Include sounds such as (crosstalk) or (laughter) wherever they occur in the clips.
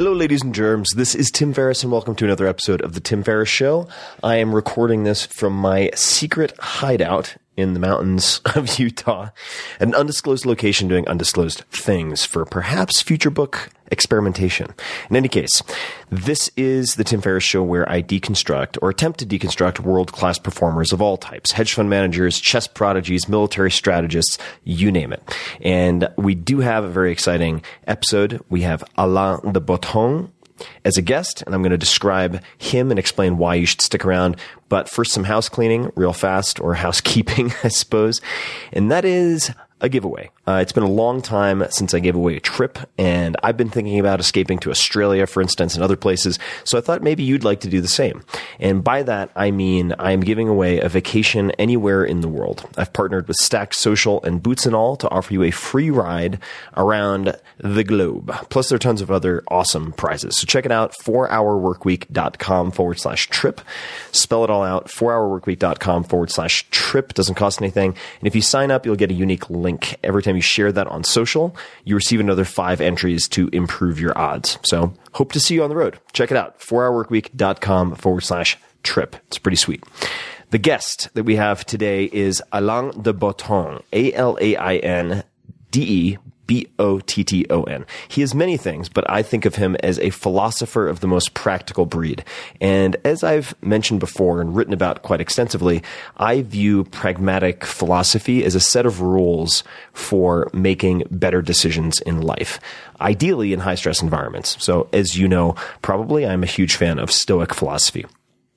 Hello, ladies and germs. This is Tim Ferriss, and welcome to another episode of The Tim Ferriss Show. I am recording this from my secret hideout in the mountains (laughs) of Utah, an undisclosed location doing undisclosed things for perhaps future book experimentation. In any case, this is the Tim Ferriss Show where I deconstruct or attempt to deconstruct world class performers of all types hedge fund managers, chess prodigies, military strategists, you name it. And we do have a very exciting episode. We have Alain de Botton as a guest, and I'm going to describe him and explain why you should stick around. But first, some house cleaning real fast, or housekeeping, (laughs) I suppose. And that is a giveaway. Uh, it's been a long time since I gave away a trip, and I've been thinking about escaping to Australia, for instance, and other places. So I thought maybe you'd like to do the same. And by that, I mean I'm giving away a vacation anywhere in the world. I've partnered with Stack Social and Boots and All to offer you a free ride around the globe. Plus, there are tons of other awesome prizes. So check it out, 4hourworkweek.com forward slash trip. Spell it all out, 4hourworkweek.com forward slash trip. Doesn't cost anything. And if you sign up, you'll get a unique link every time you share that on social. You receive another five entries to improve your odds. So hope to see you on the road. Check it out, 4hourworkweek.com forward slash trip. It's pretty sweet. The guest that we have today is Alain de Botton, A L A I N D E B O T T O N. He is many things, but I think of him as a philosopher of the most practical breed. And as I've mentioned before and written about quite extensively, I view pragmatic philosophy as a set of rules for making better decisions in life, ideally in high stress environments. So, as you know, probably I'm a huge fan of Stoic philosophy.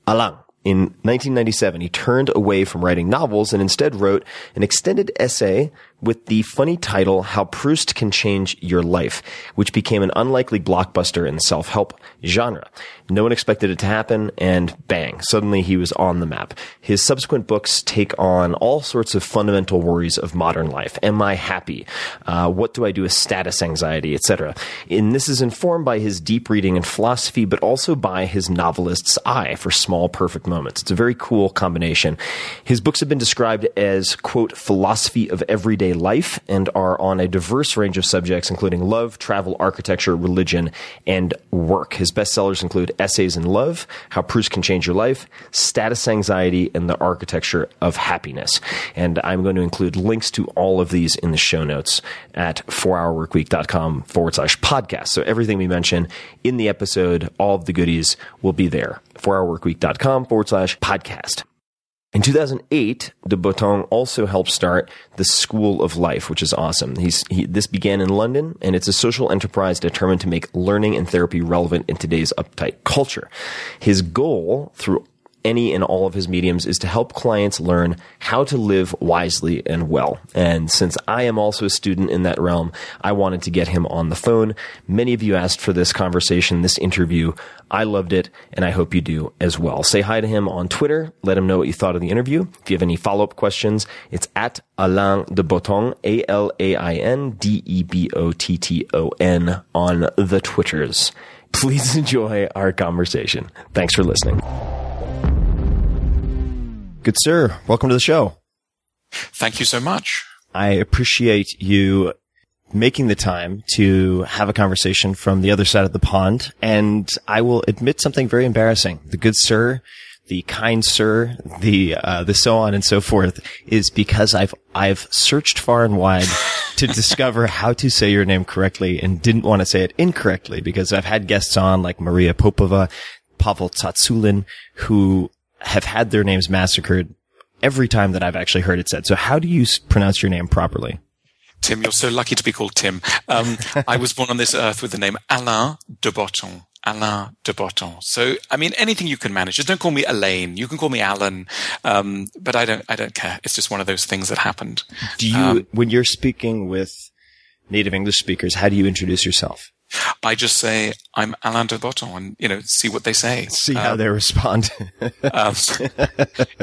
Alain. In 1997, he turned away from writing novels and instead wrote an extended essay with the funny title, How Proust Can Change Your Life, which became an unlikely blockbuster in the self-help genre. No one expected it to happen, and bang, suddenly he was on the map. His subsequent books take on all sorts of fundamental worries of modern life. Am I happy? Uh, what do I do with status anxiety, etc.? And this is informed by his deep reading and philosophy, but also by his novelist's eye for small, perfect moments. It's a very cool combination. His books have been described as, quote, philosophy of everyday life and are on a diverse range of subjects, including love, travel, architecture, religion, and work. His bestsellers include Essays in Love, How Proust Can Change Your Life, Status Anxiety, and The Architecture of Happiness. And I'm going to include links to all of these in the show notes at 4hourworkweek.com forward slash podcast. So everything we mention in the episode, all of the goodies will be there. 4hourworkweek.com forward slash podcast. In 2008, de Botton also helped start the School of Life, which is awesome. He, this began in London, and it's a social enterprise determined to make learning and therapy relevant in today's uptight culture. His goal through any and all of his mediums is to help clients learn how to live wisely and well. And since I am also a student in that realm, I wanted to get him on the phone. Many of you asked for this conversation, this interview. I loved it, and I hope you do as well. Say hi to him on Twitter. Let him know what you thought of the interview. If you have any follow up questions, it's at Alain de Botton, A L A I N D E B O T T O N on the Twitters. Please (laughs) enjoy our conversation. Thanks for listening. Good sir, welcome to the show. Thank you so much. I appreciate you making the time to have a conversation from the other side of the pond. And I will admit something very embarrassing. The good sir, the kind sir, the, uh, the so on and so forth is because I've, I've searched far and wide (laughs) to discover how to say your name correctly and didn't want to say it incorrectly because I've had guests on like Maria Popova, Pavel Tsatsouline, who have had their names massacred every time that I've actually heard it said. So how do you pronounce your name properly? Tim, you're so lucky to be called Tim. Um, (laughs) I was born on this earth with the name Alain de Botton. Alain de Botton. So, I mean, anything you can manage. Just don't call me Elaine. You can call me Alan. Um, but I don't, I don't care. It's just one of those things that happened. Do you, when you're speaking with native English speakers, how do you introduce yourself? I just say, I'm Alain de Botton and, you know, see what they say. See how they respond. (laughs) Um,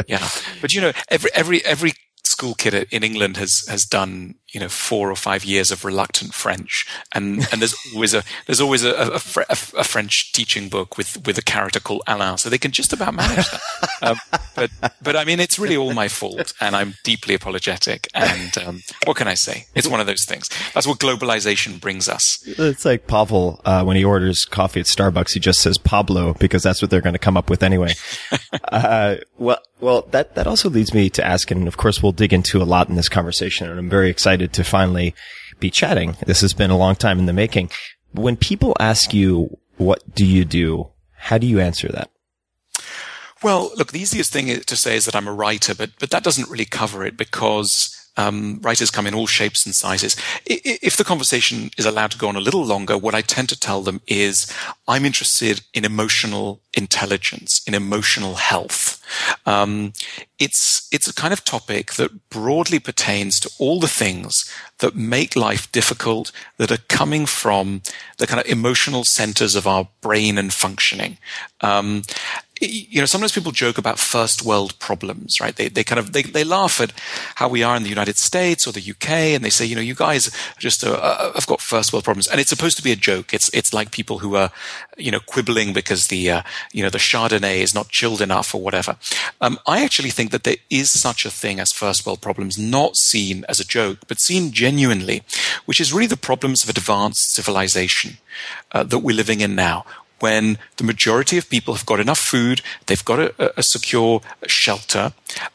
yeah, but you know, every every every school kid in England has has done you know four or five years of reluctant French, and and there's always a there's always a a, a French teaching book with with a character called Alain, so they can just about manage that. um, but but I mean, it's really all my fault, and I'm deeply apologetic. And um, what can I say? It's one of those things. That's what globalization brings us. it's like Pavel, uh, when he orders coffee at Starbucks, he just says Pablo because that's what they're going to come up with anyway. (laughs) uh, well, well, that, that also leads me to ask, and of course we'll dig into a lot in this conversation, and I'm very excited to finally be chatting. This has been a long time in the making. When people ask you, what do you do? How do you answer that? Well, look, the easiest thing to say is that I'm a writer, but but that doesn't really cover it because um, writers come in all shapes and sizes. If the conversation is allowed to go on a little longer, what I tend to tell them is I'm interested in emotional intelligence, in emotional health. Um, it's it's a kind of topic that broadly pertains to all the things that make life difficult that are coming from the kind of emotional centers of our brain and functioning. Um, you know, sometimes people joke about first world problems, right? They, they kind of, they, they laugh at how we are in the United States or the UK and they say, you know, you guys just uh, uh, have got first world problems. And it's supposed to be a joke. It's, it's like people who are, you know, quibbling because the, uh, you know, the Chardonnay is not chilled enough or whatever. Um, I actually think that there is such a thing as first world problems, not seen as a joke, but seen genuinely, which is really the problems of advanced civilization uh, that we're living in now when the majority of people have got enough food, they've got a, a, secure shelter,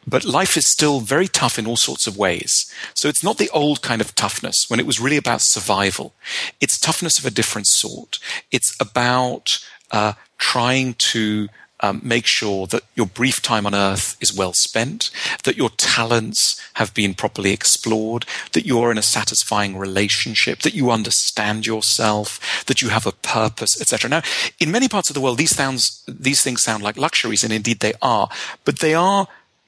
but life is still very tough in all sorts of ways. So it's not the old kind of toughness when it was really about survival. It's toughness of a different sort. It's about uh, trying to um, make sure that your brief time on earth is well spent, that your talents have been properly explored, that you're in a satisfying relationship, that you understand yourself, that you have a purpose, etc. Now, in many parts of the world, these sounds, these things sound like luxuries, and indeed they are, but they are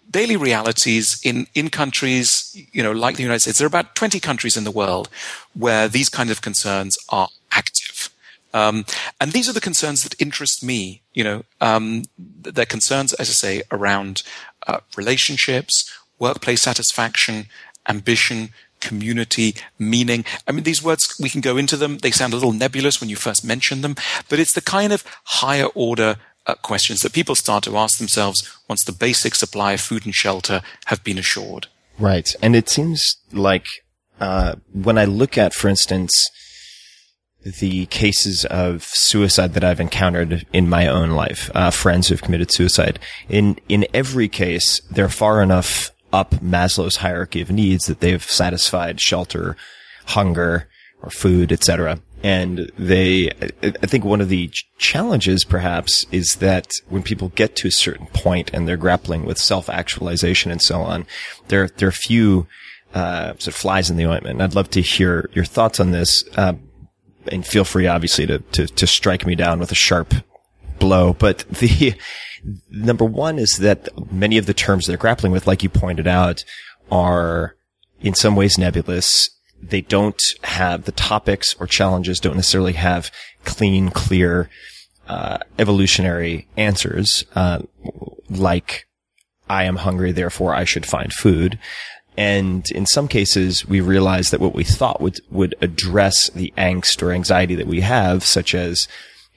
daily realities in, in countries, you know, like the United States. There are about 20 countries in the world where these kind of concerns are active. Um, and these are the concerns that interest me. You know, um, they're concerns, as I say, around uh, relationships, workplace satisfaction, ambition, community, meaning. I mean, these words, we can go into them. They sound a little nebulous when you first mention them, but it's the kind of higher order uh, questions that people start to ask themselves once the basic supply of food and shelter have been assured. Right. And it seems like, uh, when I look at, for instance, the cases of suicide that I've encountered in my own life, uh, friends who've committed suicide, in, in every case, they're far enough up Maslow's hierarchy of needs that they've satisfied shelter, hunger, or food, etc. And they, I think one of the challenges perhaps is that when people get to a certain point and they're grappling with self-actualization and so on, there, there are few, uh, sort of flies in the ointment. I'd love to hear your thoughts on this. Uh, and feel free, obviously, to, to, to strike me down with a sharp blow. But (laughs) the number one is that many of the terms they're grappling with, like you pointed out, are in some ways nebulous. They don't have the topics or challenges don't necessarily have clean, clear, uh, evolutionary answers, uh, like I am hungry, therefore I should find food. And in some cases, we realize that what we thought would, would address the angst or anxiety that we have, such as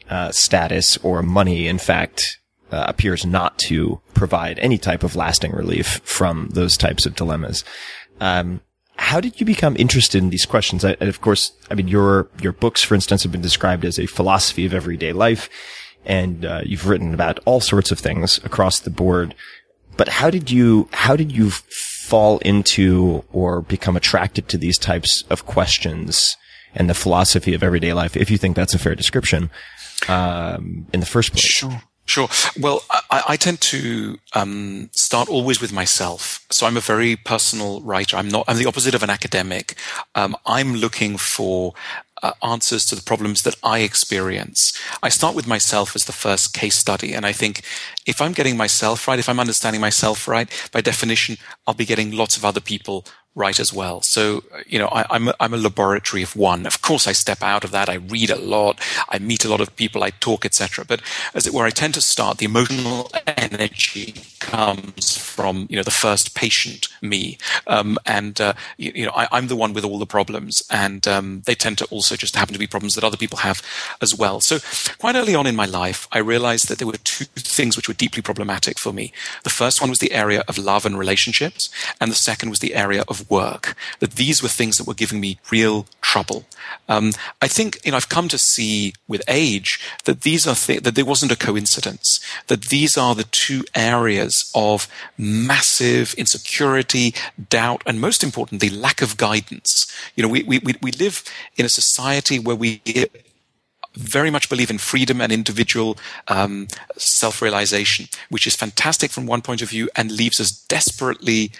uh, status or money, in fact, uh, appears not to provide any type of lasting relief from those types of dilemmas. Um, how did you become interested in these questions? I, of course, I mean, your, your books, for instance, have been described as a philosophy of everyday life. And, uh, you've written about all sorts of things across the board. But how did you, how did you fall into or become attracted to these types of questions and the philosophy of everyday life, if you think that's a fair description, um, in the first place? Sure. Sure. Well, I, I tend to um, start always with myself. So I'm a very personal writer. I'm not. I'm the opposite of an academic. Um, I'm looking for uh, answers to the problems that I experience. I start with myself as the first case study. And I think if I'm getting myself right, if I'm understanding myself right, by definition, I'll be getting lots of other people right as well. So, you know, I, am a, I'm a laboratory of one. Of course, I step out of that. I read a lot. I meet a lot of people. I talk, etc. But as it were, I tend to start. The emotional energy comes from, you know, the first patient, me, um, and uh, you, you, know, I, am the one with all the problems, and um, they tend to also just happen to be problems that other people have as well. So, quite early on in my life, I realized that there were two things which were deeply problematic for me. The first one was the area of love and relationships, and the second was the area of work, that these were things that were giving me real trouble. Um, I think, you know, I've come to see with age that these are, th- that there wasn't a coincidence, that these are the two areas of massive insecurity, doubt, and most importantly, lack of guidance. You know, we, we, we live in a society where we very much believe in freedom and individual um, self-realization, which is fantastic from one point of view and leaves us desperately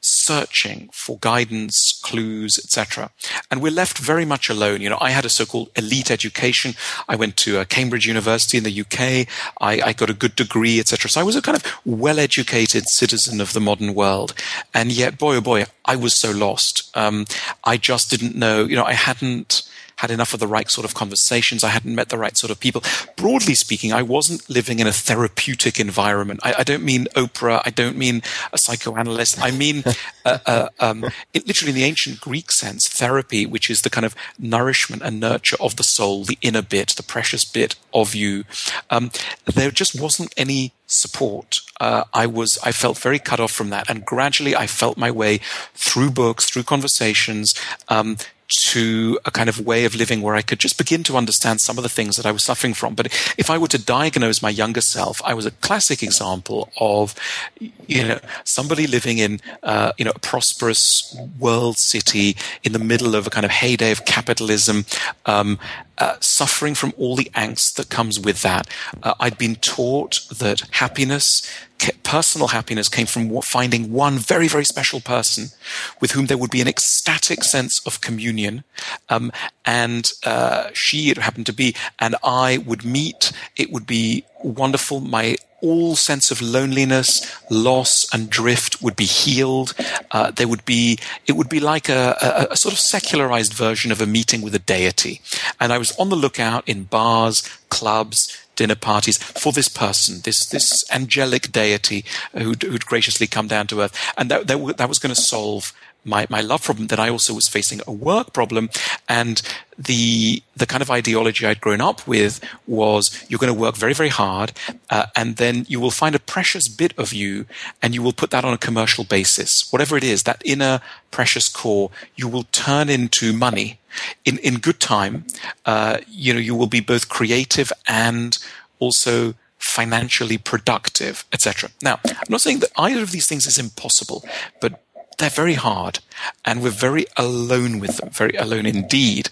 searching for guidance, clues, etc. And we're left very much alone. You know, I had a so-called elite education. I went to uh, Cambridge University in the UK. I, I got a good degree, etc. So I was a kind of well-educated citizen of the modern world. And yet, boy, oh boy, I was so lost. Um, I just didn't know, you know, I hadn't, had enough of the right sort of conversations. I hadn't met the right sort of people. Broadly speaking, I wasn't living in a therapeutic environment. I, I don't mean Oprah. I don't mean a psychoanalyst. I mean, (laughs) uh, uh, um, it, literally in the ancient Greek sense, therapy, which is the kind of nourishment and nurture of the soul, the inner bit, the precious bit of you. Um, there just wasn't any support. Uh, I was, I felt very cut off from that. And gradually I felt my way through books, through conversations, um, to a kind of way of living where I could just begin to understand some of the things that I was suffering from. But if I were to diagnose my younger self, I was a classic example of, you know, somebody living in, uh, you know, a prosperous world city in the middle of a kind of heyday of capitalism, um, uh, suffering from all the angst that comes with that. Uh, I'd been taught that happiness, personal happiness, came from finding one very, very special person with whom there would be an ecstatic sense of communion. Um, and uh, she, it happened to be, and I would meet. It would be wonderful. My all sense of loneliness, loss, and drift would be healed. Uh, there would be, it would be like a, a, a, sort of secularized version of a meeting with a deity. And I was on the lookout in bars, clubs, dinner parties for this person, this this angelic deity who'd, who'd graciously come down to earth, and that that, that was going to solve my, my love problem, that I also was facing a work problem. And the, the kind of ideology I'd grown up with was you're going to work very, very hard. Uh, and then you will find a precious bit of you and you will put that on a commercial basis. Whatever it is, that inner precious core, you will turn into money in, in good time. Uh, you know, you will be both creative and also financially productive, etc. Now, I'm not saying that either of these things is impossible, but they're very hard and we're very alone with them, very alone indeed.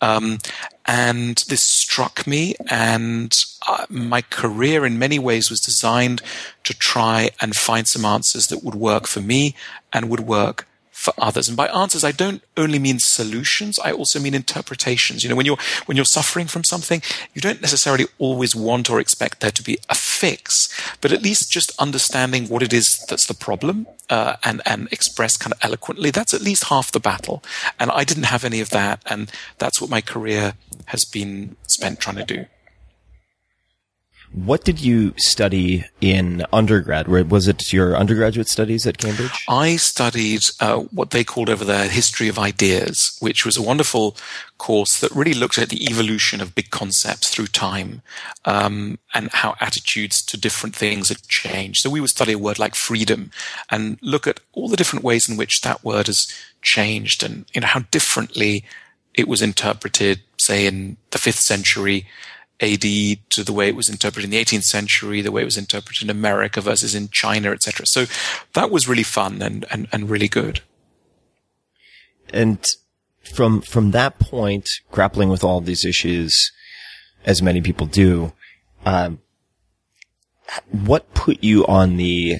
Um, and this struck me and uh, my career in many ways was designed to try and find some answers that would work for me and would work for others. And by answers, I don't only mean solutions. I also mean interpretations. You know, when you're, when you're suffering from something, you don't necessarily always want or expect there to be a fix, but at least just understanding what it is that's the problem, uh, and, and express kind of eloquently. That's at least half the battle. And I didn't have any of that. And that's what my career has been spent trying to do. What did you study in undergrad? Was it your undergraduate studies at Cambridge? I studied uh, what they called over there history of ideas, which was a wonderful course that really looked at the evolution of big concepts through time um, and how attitudes to different things had changed. So we would study a word like freedom and look at all the different ways in which that word has changed and you know how differently it was interpreted, say in the fifth century AD to the way it was interpreted in the 18th century, the way it was interpreted in America versus in China, etc. So that was really fun and, and, and really good. And from, from that point, grappling with all these issues, as many people do, um, what put you on the,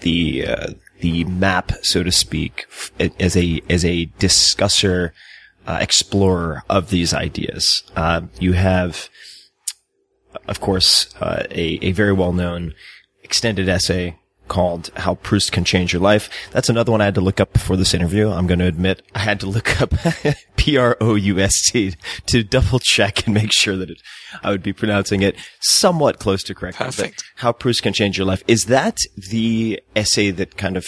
the, uh, the map, so to speak, as a, as a discusser, uh, explorer of these ideas? Uh, you have, of course, uh, a, a very well known extended essay called How Proust Can Change Your Life. That's another one I had to look up before this interview. I'm going to admit I had to look up (laughs) P-R-O-U-S-T to double check and make sure that it, I would be pronouncing it somewhat close to correct. Perfect. How Proust Can Change Your Life. Is that the essay that kind of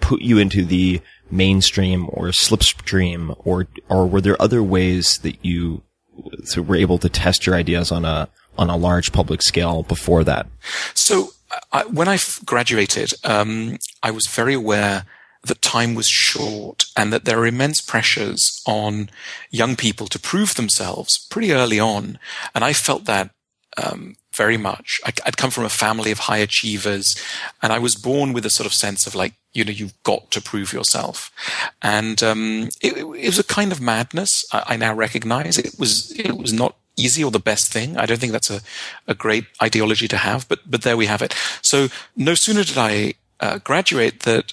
put you into the mainstream or slipstream or, or were there other ways that you so were able to test your ideas on a on a large public scale before that? So I, when I graduated, um, I was very aware that time was short and that there are immense pressures on young people to prove themselves pretty early on. And I felt that um, very much. I, would come from a family of high achievers and I was born with a sort of sense of like, you know, you've got to prove yourself. And, um, it, it, was a kind of madness. I, I, now recognize it was, it was not easy or the best thing. I don't think that's a, a great ideology to have, but, but there we have it. So no sooner did I uh, graduate that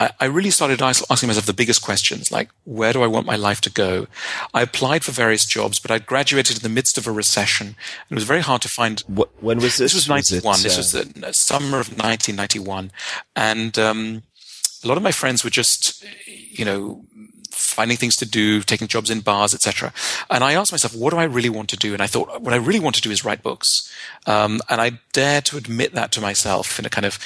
I, I really started asking myself the biggest questions, like where do I want my life to go? I applied for various jobs, but I graduated in the midst of a recession, and it was very hard to find. What, when was this? This was ninety one. Uh... This was the summer of nineteen ninety one, and um, a lot of my friends were just, you know, finding things to do, taking jobs in bars, etc. And I asked myself, what do I really want to do? And I thought, what I really want to do is write books. Um, and I dared to admit that to myself in a kind of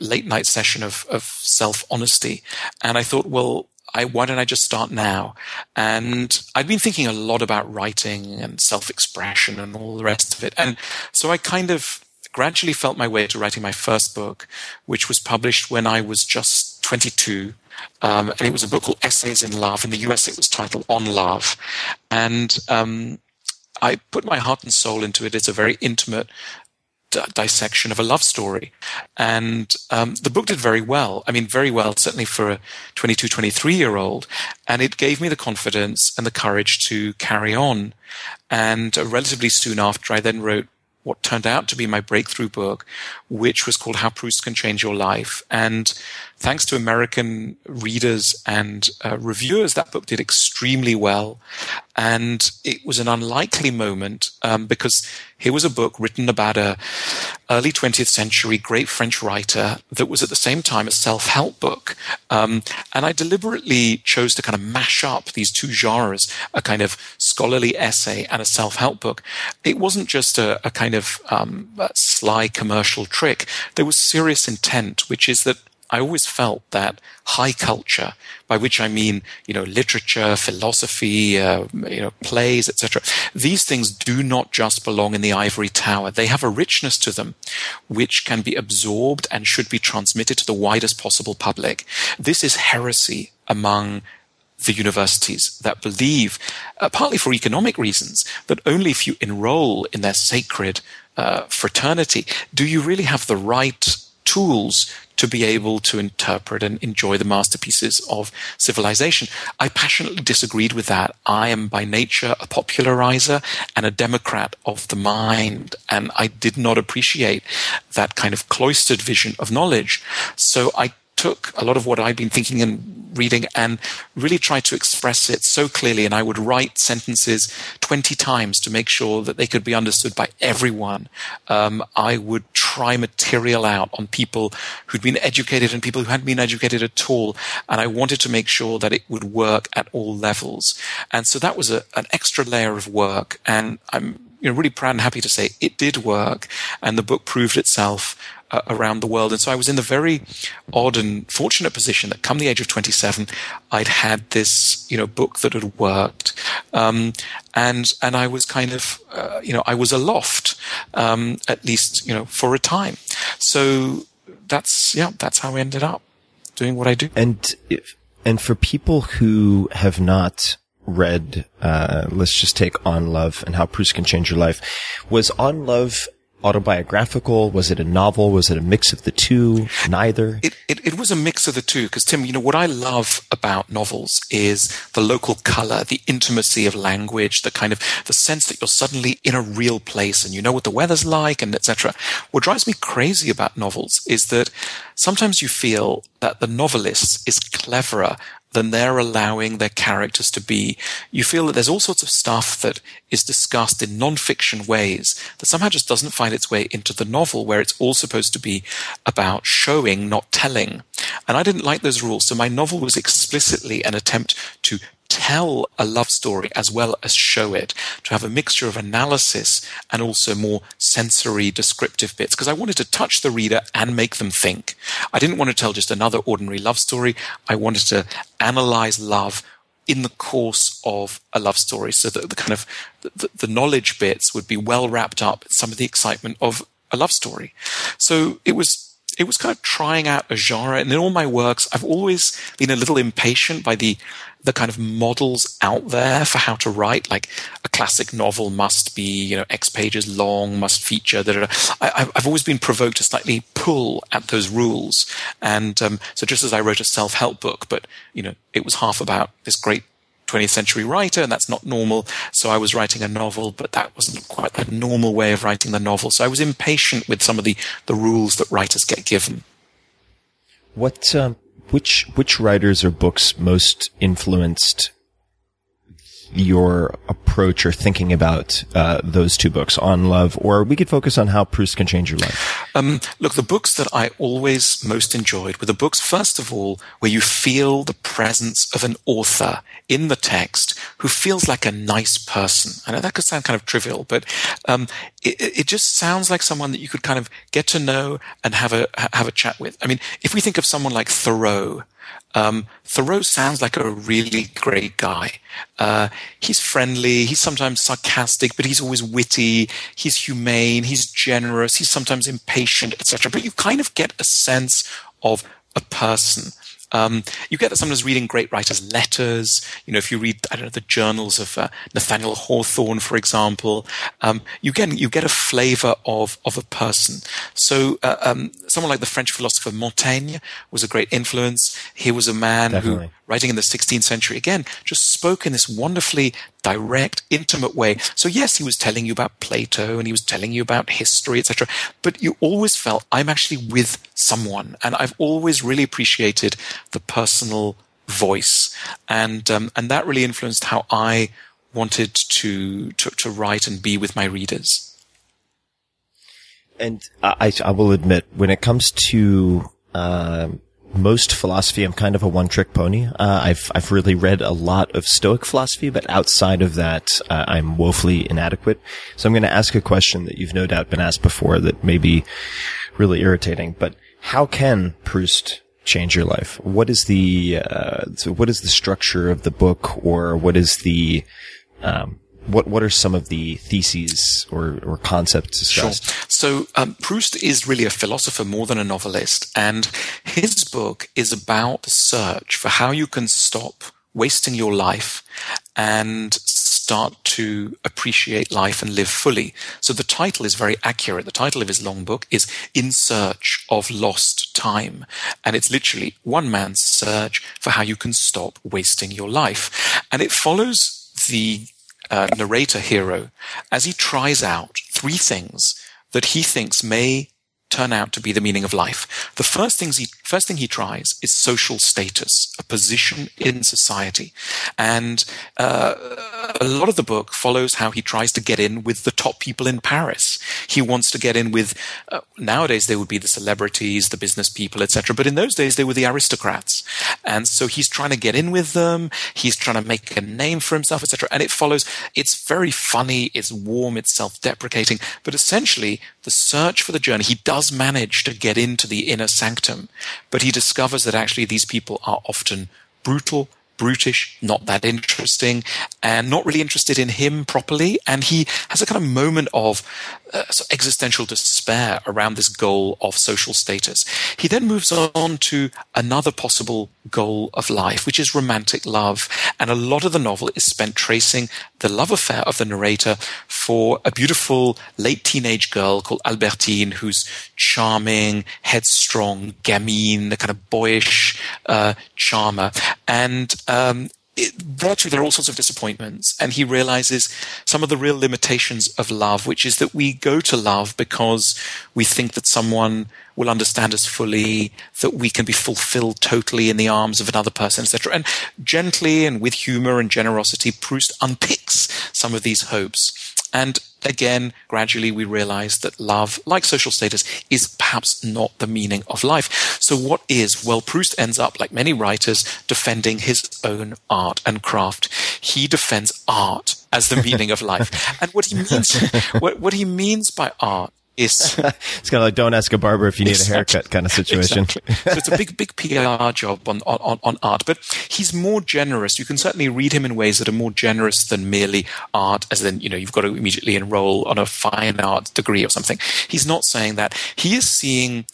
late night session of, of self honesty. And I thought, well, I, why don't I just start now? And I'd been thinking a lot about writing and self expression and all the rest of it. And so I kind of gradually felt my way to writing my first book, which was published when I was just 22. Um, and it was a book called Essays in Love. In the US, it was titled On Love. And um, I put my heart and soul into it. It's a very intimate d- dissection of a love story. And um, the book did very well. I mean, very well, certainly for a 22, 23 year old. And it gave me the confidence and the courage to carry on. And uh, relatively soon after, I then wrote what turned out to be my breakthrough book, which was called How Proust Can Change Your Life. And thanks to American readers and uh, reviewers, that book did extremely well. And it was an unlikely moment um, because here was a book written about a early 20th century great French writer that was at the same time a self-help book. Um, and I deliberately chose to kind of mash up these two genres, a kind of scholarly essay and a self-help book. It wasn't just a, a kind of um, a sly commercial trick. There was serious intent, which is that I always felt that high culture, by which I mean, you know, literature, philosophy, uh, you know, plays, etc. These things do not just belong in the ivory tower. They have a richness to them, which can be absorbed and should be transmitted to the widest possible public. This is heresy among the universities that believe, uh, partly for economic reasons, that only if you enroll in their sacred uh, fraternity do you really have the right tools to be able to interpret and enjoy the masterpieces of civilization. I passionately disagreed with that. I am by nature a popularizer and a democrat of the mind, and I did not appreciate that kind of cloistered vision of knowledge. So I took a lot of what I'd been thinking and reading and really tried to express it so clearly. And I would write sentences 20 times to make sure that they could be understood by everyone. Um, I would try material out on people who'd been educated and people who hadn't been educated at all. And I wanted to make sure that it would work at all levels. And so that was a, an extra layer of work. And I'm you know, really proud and happy to say it did work. And the book proved itself uh, around the world. And so I was in the very odd and fortunate position that come the age of 27, I'd had this, you know, book that had worked. Um, and, and I was kind of, uh, you know, I was aloft, um, at least, you know, for a time. So that's, yeah, that's how I ended up doing what I do. And if, and for people who have not read, uh, let's just take On Love and How Proust Can Change Your Life, was On Love autobiographical? Was it a novel? Was it a mix of the two? Neither? It, it, it was a mix of the two because, Tim, you know, what I love about novels is the local color, the intimacy of language, the kind of the sense that you're suddenly in a real place and you know what the weather's like and etc. What drives me crazy about novels is that sometimes you feel that the novelist is cleverer than they're allowing their characters to be. You feel that there's all sorts of stuff that is discussed in non-fiction ways that somehow just doesn't find its way into the novel where it's all supposed to be about showing, not telling. And I didn't like those rules. So my novel was explicitly an attempt to tell a love story as well as show it, to have a mixture of analysis and also more sensory descriptive bits, because I wanted to touch the reader and make them think. I didn't want to tell just another ordinary love story. I wanted to analyze love in the course of a love story so that the kind of the, the knowledge bits would be well wrapped up some of the excitement of a love story. So it was it was kind of trying out a genre. And in all my works, I've always been a little impatient by the the kind of models out there for how to write. Like a classic novel must be, you know, X pages long, must feature. Da, da, da. I, have always been provoked to slightly pull at those rules. And um, so just as I wrote a self help book, but, you know, it was half about this great 20th century writer, and that's not normal. So I was writing a novel, but that wasn't quite the normal way of writing the novel. So I was impatient with some of the, the rules that writers get given. What um, which which writers or books most influenced your approach or thinking about uh, those two books on love, or we could focus on how Proust can change your life. Um, look, the books that I always most enjoyed were the books, first of all, where you feel the presence of an author in the text who feels like a nice person. I know that could sound kind of trivial, but um, it, it, just sounds like someone that you could kind of get to know and have a have a chat with. I mean, if we think of someone like Thoreau, um, Thoreau sounds like a really great guy. Uh, he's friendly. He's sometimes sarcastic, but he's always witty. He's humane. He's generous. He's sometimes impatient, etc. But you kind of get a sense of a person. Um, you get that sometimes reading great writers' letters. You know, if you read, I don't know, the journals of uh, Nathaniel Hawthorne, for example, um, you get you get a flavour of of a person. So, uh, um, someone like the French philosopher Montaigne was a great influence. He was a man Definitely. who writing in the 16th century, again, just spoke in this wonderfully direct, intimate way. So yes, he was telling you about Plato and he was telling you about history, etc. But you always felt I'm actually with someone, and I've always really appreciated the personal voice, and um, and that really influenced how I wanted to, to, to write and be with my readers. And I, I will admit, when it comes to uh, most philosophy, I'm kind of a one-trick pony. Uh, I've I've really read a lot of Stoic philosophy, but outside of that, uh, I'm woefully inadequate. So I'm going to ask a question that you've no doubt been asked before that may be really irritating. But how can Proust change your life? What is the uh, what is the structure of the book, or what is the um, what what are some of the theses or, or concepts discussed? Sure. So um, Proust is really a philosopher more than a novelist, and his book is about the search for how you can stop wasting your life and start to appreciate life and live fully. So the title is very accurate. The title of his long book is In Search of Lost Time. And it's literally one man's search for how you can stop wasting your life. And it follows the uh, narrator hero as he tries out three things that he thinks may turn out to be the meaning of life. The first things he first thing he tries is social status, a position in society, and uh, a lot of the book follows how he tries to get in with the top people in Paris. He wants to get in with uh, nowadays they would be the celebrities, the business people, etc. But in those days they were the aristocrats, and so he's trying to get in with them. He's trying to make a name for himself, etc. And it follows. It's very funny. It's warm. It's self-deprecating. But essentially, the search for the journey. He does manage to get into the inner sanctum, but he discovers that actually these people are often brutal, brutish, not that interesting, and not really interested in him properly. And he has a kind of moment of uh, existential despair around this goal of social status. He then moves on to another possible goal of life, which is romantic love. And a lot of the novel is spent tracing the love affair of the narrator for a beautiful late teenage girl called Albertine, who's charming, headstrong, gamine, the kind of boyish uh, charmer. And um, it, virtually there are all sorts of disappointments and he realizes some of the real limitations of love which is that we go to love because we think that someone will understand us fully that we can be fulfilled totally in the arms of another person etc and gently and with humor and generosity proust unpicks some of these hopes and again, gradually we realize that love, like social status, is perhaps not the meaning of life. So what is? Well, Proust ends up, like many writers, defending his own art and craft. He defends art as the meaning of life. (laughs) And what he means, what, what he means by art is (laughs) it's kind of like don't ask a barber if you need exactly. a haircut kind of (laughs) situation. Exactly. so it's a big, big PR job on, on, on art, but he's more generous. You can certainly read him in ways that are more generous than merely art, as in, you know, you've got to immediately enroll on a fine art degree or something. He's not saying that. He is seeing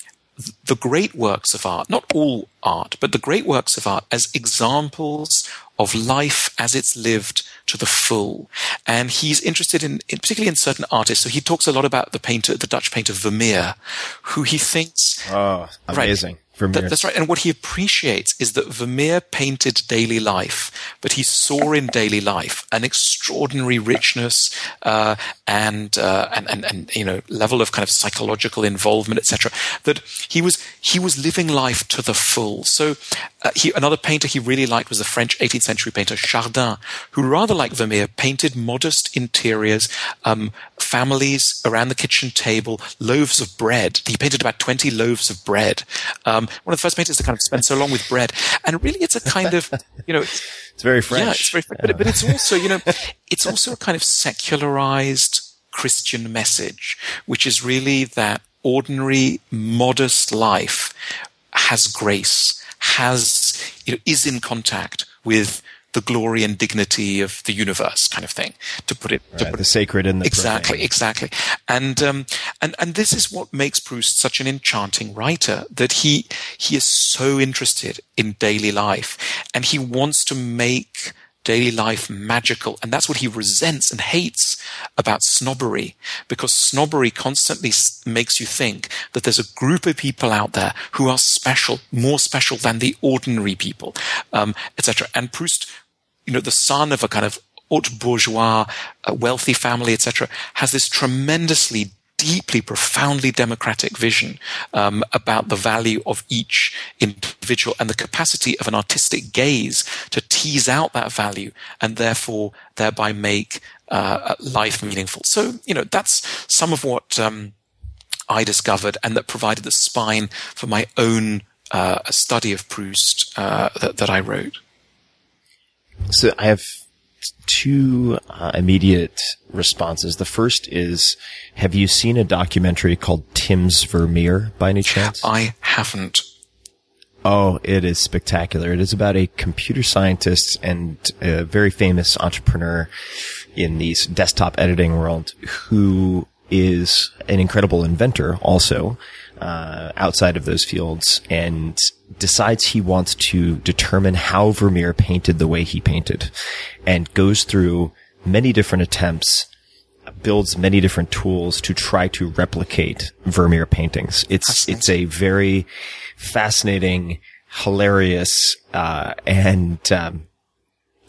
the great works of art, not all art, but the great works of art as examples of life as it's lived to the full. And he's interested in, in, particularly in certain artists. So he talks a lot about the painter, the Dutch painter Vermeer, who he thinks. Oh, amazing. Right, Vermeer. that's right. And what he appreciates is that Vermeer painted daily life, but he saw in daily life an extraordinary richness uh, and, uh, and and and you know level of kind of psychological involvement, etc. That he was he was living life to the full. So uh, he, another painter he really liked was the French 18th century painter Chardin, who rather like Vermeer painted modest interiors, um, families around the kitchen table, loaves of bread. He painted about 20 loaves of bread. Um, one of the first painters to kind of spend so long with bread. And really, it's a kind of, you know, it's (laughs) very French. Yeah, it's very French. Yeah. But, but it's also, you know, (laughs) it's also a kind of secularized Christian message, which is really that ordinary, modest life has grace, has, you know, is in contact with the glory and dignity of the universe, kind of thing. To put it, right, to put the sacred in the exactly, profane. exactly, and um, and and this is what makes Proust such an enchanting writer. That he he is so interested in daily life, and he wants to make daily life magical. And that's what he resents and hates about snobbery, because snobbery constantly makes you think that there's a group of people out there who are special, more special than the ordinary people, um, etc. And Proust you know, the son of a kind of haute bourgeois, wealthy family, etc., has this tremendously deeply, profoundly democratic vision um, about the value of each individual and the capacity of an artistic gaze to tease out that value and therefore thereby make uh, life meaningful. So, you know, that's some of what um, I discovered and that provided the spine for my own uh, study of Proust uh, that, that I wrote. So I have two uh, immediate responses. The first is, have you seen a documentary called Tim's Vermeer by any chance? I haven't. Oh, it is spectacular. It is about a computer scientist and a very famous entrepreneur in the desktop editing world who is an incredible inventor also outside of those fields and decides he wants to determine how Vermeer painted the way he painted and goes through many different attempts builds many different tools to try to replicate Vermeer paintings. It's it's a very fascinating, hilarious, uh, and um,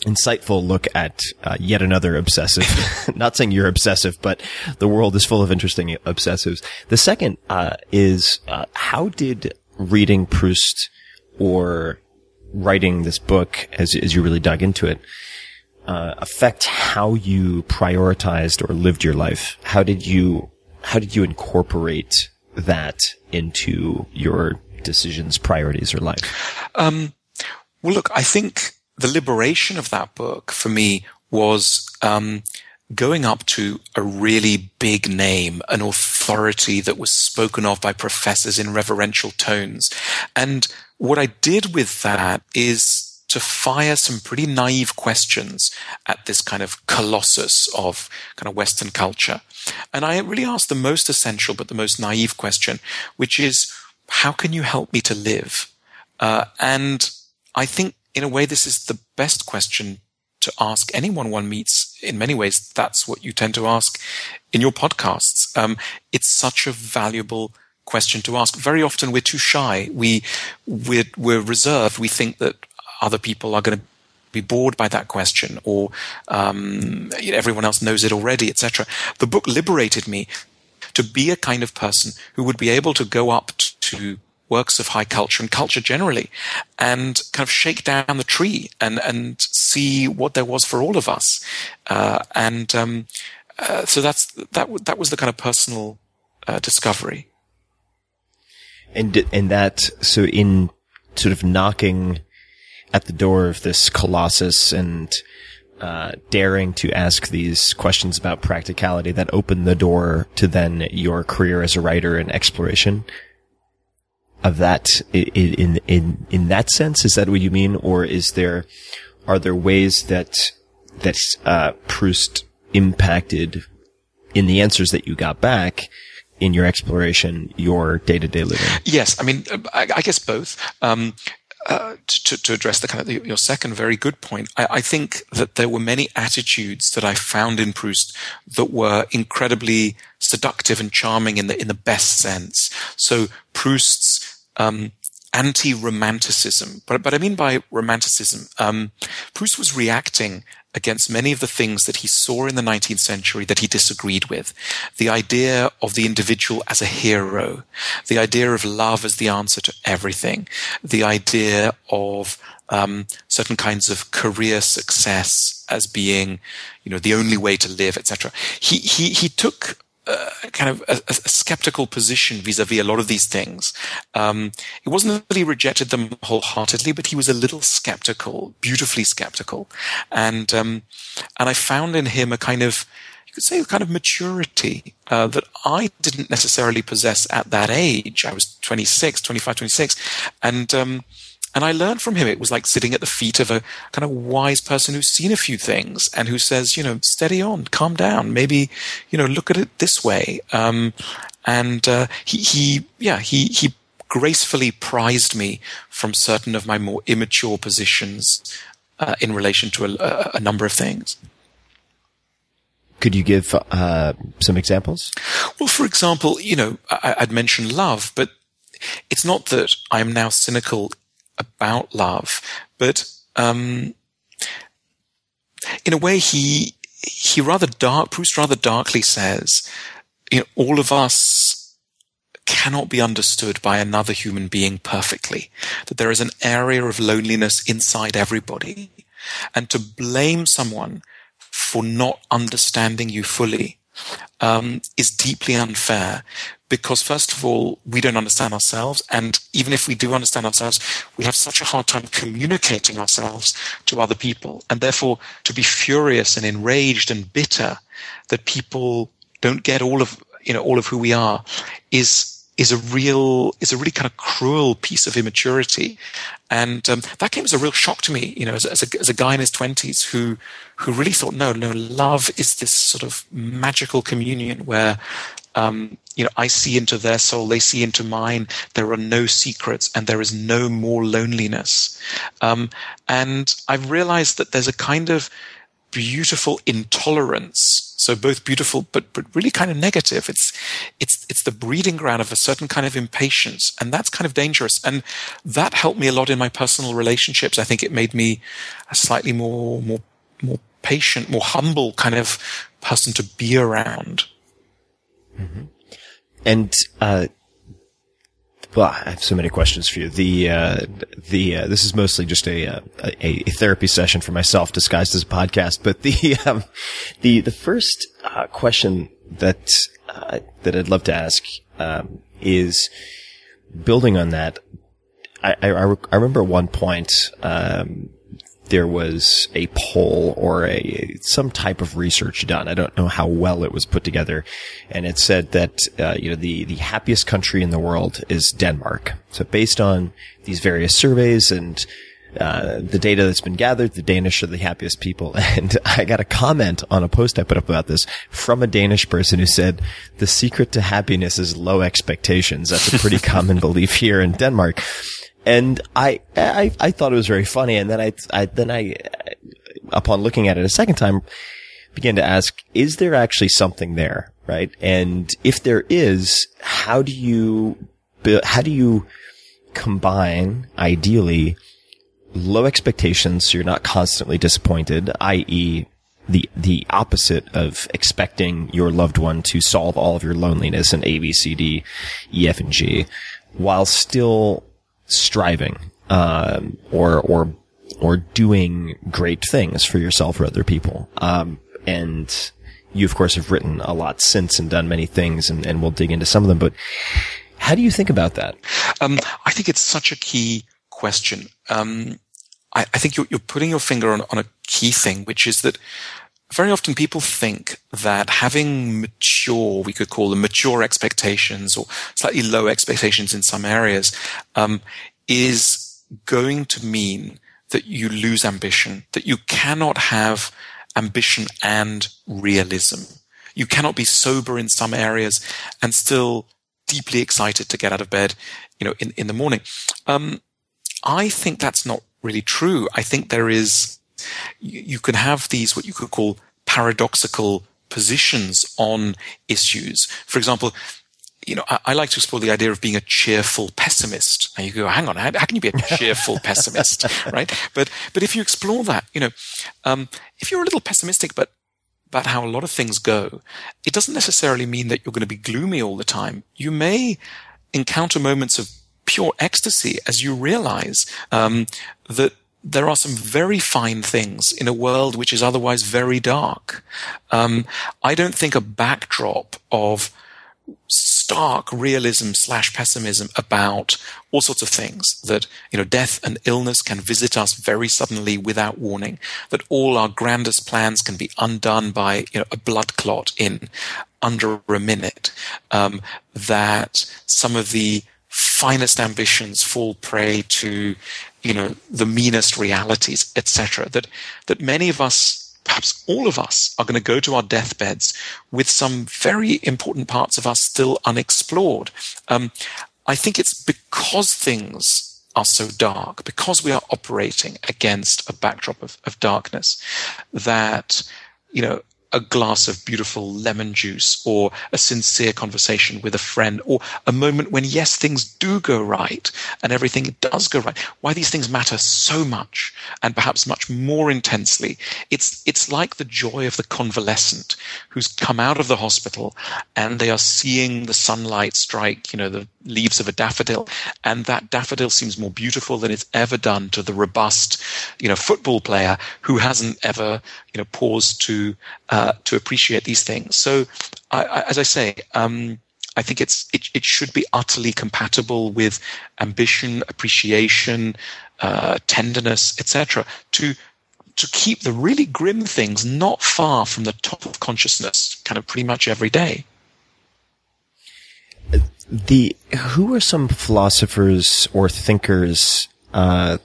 insightful look at uh, yet another obsessive. (laughs) Not saying you're obsessive, but the world is full of interesting obsessives. The second uh, is uh, how did reading Proust or writing this book, as as you really dug into it, uh, affect how you prioritized or lived your life? How did you how did you incorporate that into your decisions, priorities, or life? Um, well, look, I think the liberation of that book for me was um, going up to a really big name, an authority that was spoken of by professors in reverential tones. And what I did with that is to fire some pretty naive questions at this kind of colossus of kind of Western culture. And I really asked the most essential but the most naive question, which is, how can you help me to live? Uh, and I think in a way, this is the best question to ask anyone one meets. In many ways, that's what you tend to ask in your podcasts. Um, it's such a valuable question to ask. Very often, we're too shy. We we're, we're reserved. We think that other people are going to be bored by that question, or um, everyone else knows it already, etc. The book liberated me to be a kind of person who would be able to go up to works of high culture and culture generally and kind of shake down the tree and, and see what there was for all of us. Uh, and um, uh, so that's that. That was the kind of personal uh, discovery. And and that so in sort of knocking at the door of this colossus and uh, daring to ask these questions about practicality that opened the door to then your career as a writer and exploration of that in in in that sense? Is that what you mean, or is there are there ways that that uh, Proust impacted in the answers that you got back? in your exploration, your day to day living? Yes, I mean, I, I guess both. Um, uh, to, to, address the kind of the, your second very good point, I, I, think that there were many attitudes that I found in Proust that were incredibly seductive and charming in the in the best sense. So Proust's um, anti-romanticism. But, but I mean by romanticism, um, Proust was reacting against many of the things that he saw in the 19th century that he disagreed with. The idea of the individual as a hero, the idea of love as the answer to everything, the idea of um, certain kinds of career success as being, you know, the only way to live, etc. He he he took kind of a, a, skeptical position vis-a-vis a lot of these things. Um, it wasn't that he rejected them wholeheartedly, but he was a little skeptical, beautifully skeptical, and um, and I found in him a kind of you could say a kind of maturity uh, that I didn't necessarily possess at that age. I was 26, 25, 26, and um, and I learned from him. It was like sitting at the feet of a kind of wise person who's seen a few things and who says, you know, steady on, calm down. Maybe, you know, look at it this way. Um, and uh, he, he, yeah, he, he gracefully prized me from certain of my more immature positions uh, in relation to a, a, number of things. Could you give uh, some examples? Well, for example, you know, I, I'd mentioned love, but it's not that I'm now cynical about love, but um, in a way, he he rather dark Proust rather darkly says you know, all of us cannot be understood by another human being perfectly. That there is an area of loneliness inside everybody. And to blame someone for not understanding you fully um, is deeply unfair because first of all we don't understand ourselves. And even if we do understand ourselves we have such a hard time communicating ourselves to other people. And therefore to be furious and enraged and bitter that people don't get all of you know all of who we are is is a real is a really kind of cruel piece of immaturity, and um, that came as a real shock to me. You know, as, as, a, as a guy in his twenties who who really thought, no, no, love is this sort of magical communion where. Um, you know, I see into their soul, they see into mine. There are no secrets, and there is no more loneliness. Um, and I've realized that there's a kind of beautiful intolerance. So both beautiful, but, but really kind of negative. It's, it's, it's the breeding ground of a certain kind of impatience. And that's kind of dangerous. And that helped me a lot in my personal relationships. I think it made me a slightly more, more, more patient, more humble kind of person to be around. Mm-hmm. And, uh, well, I have so many questions for you. The uh, the uh, this is mostly just a, uh, a, a therapy session for myself disguised as a podcast. But the (laughs) um, the the first uh, question that uh, that I'd love to ask um, is building on that. I, I, I remember at one point um, there was a poll or a some type of research done. I don't know how well it was put together, and it said that uh, you know the the happiest country in the world is Denmark. So based on these various surveys and uh, the data that's been gathered, the Danish are the happiest people. (laughs) And I got a comment on a post I put up about this from a Danish person who said, the secret to happiness is low expectations. That's a pretty (laughs) common belief here in Denmark and I, I, I thought it was very funny. And then I, I, then I, upon looking at it a second time, began to ask, is there actually something there? Right. And if there is, how do you, how do you combine ideally low expectations so you're not constantly disappointed, i.e., the the opposite of expecting your loved one to solve all of your loneliness in A B C D E F and G, while still striving, um, or, or, or doing great things for yourself or other people. Um, and you, of course, have written a lot since and done many things, and, and we'll dig into some of them. But how do you think about that? Um, I think it's such a key question. Um, I, I, think you're, you're, putting your finger on, on a key thing, which is that very often people think that having mature, we could call them mature expectations or slightly low expectations in some areas, um, is going to mean that you lose ambition, that you cannot have ambition and realism. You cannot be sober in some areas and still deeply excited to get out of bed, you know, in, in the morning. Um, I think that's not really true. I think there is you, you can have these, what you could call paradoxical positions on issues. For example, you know, I, I, like to explore the idea of being a cheerful pessimist. And you go, hang on, how, how can you be a (laughs) cheerful pessimist, right? But but if you explore that, you know, um, if you're a little pessimistic, but about how a lot of things go, it doesn't necessarily mean that you're going to be gloomy all the time. You may encounter moments of pure ecstasy as you realize um, that there are some very fine things in a world which is otherwise very dark. Um, I don't think a backdrop of stark realism slash pessimism about all sorts of things that you know death and illness can visit us very suddenly without warning that all our grandest plans can be undone by you know a blood clot in under a minute um, that some of the finest ambitions fall prey to you know, the meanest realities, etc. That, that many of us, perhaps all of us, are going to go to our deathbeds with some very important parts of us still unexplored. Um, I think it's because things are so dark, because we are operating against a backdrop of, of darkness, that, you know, a glass of beautiful lemon juice or a sincere conversation with a friend or a moment when yes things do go right and everything does go right why these things matter so much and perhaps much more intensely. It's, it's like the joy of the convalescent who's come out of the hospital and they are seeing the sunlight strike, you know, the leaves of a daffodil. And that daffodil seems more beautiful than it's ever done to the robust, you know, football player who hasn't ever, you know, paused to, uh, to appreciate these things. So, I, I, as I say, um, I think it's it, it should be utterly compatible with ambition, appreciation, uh, tenderness, etc. To to keep the really grim things not far from the top of consciousness, kind of pretty much every day. The who are some philosophers or thinkers uh,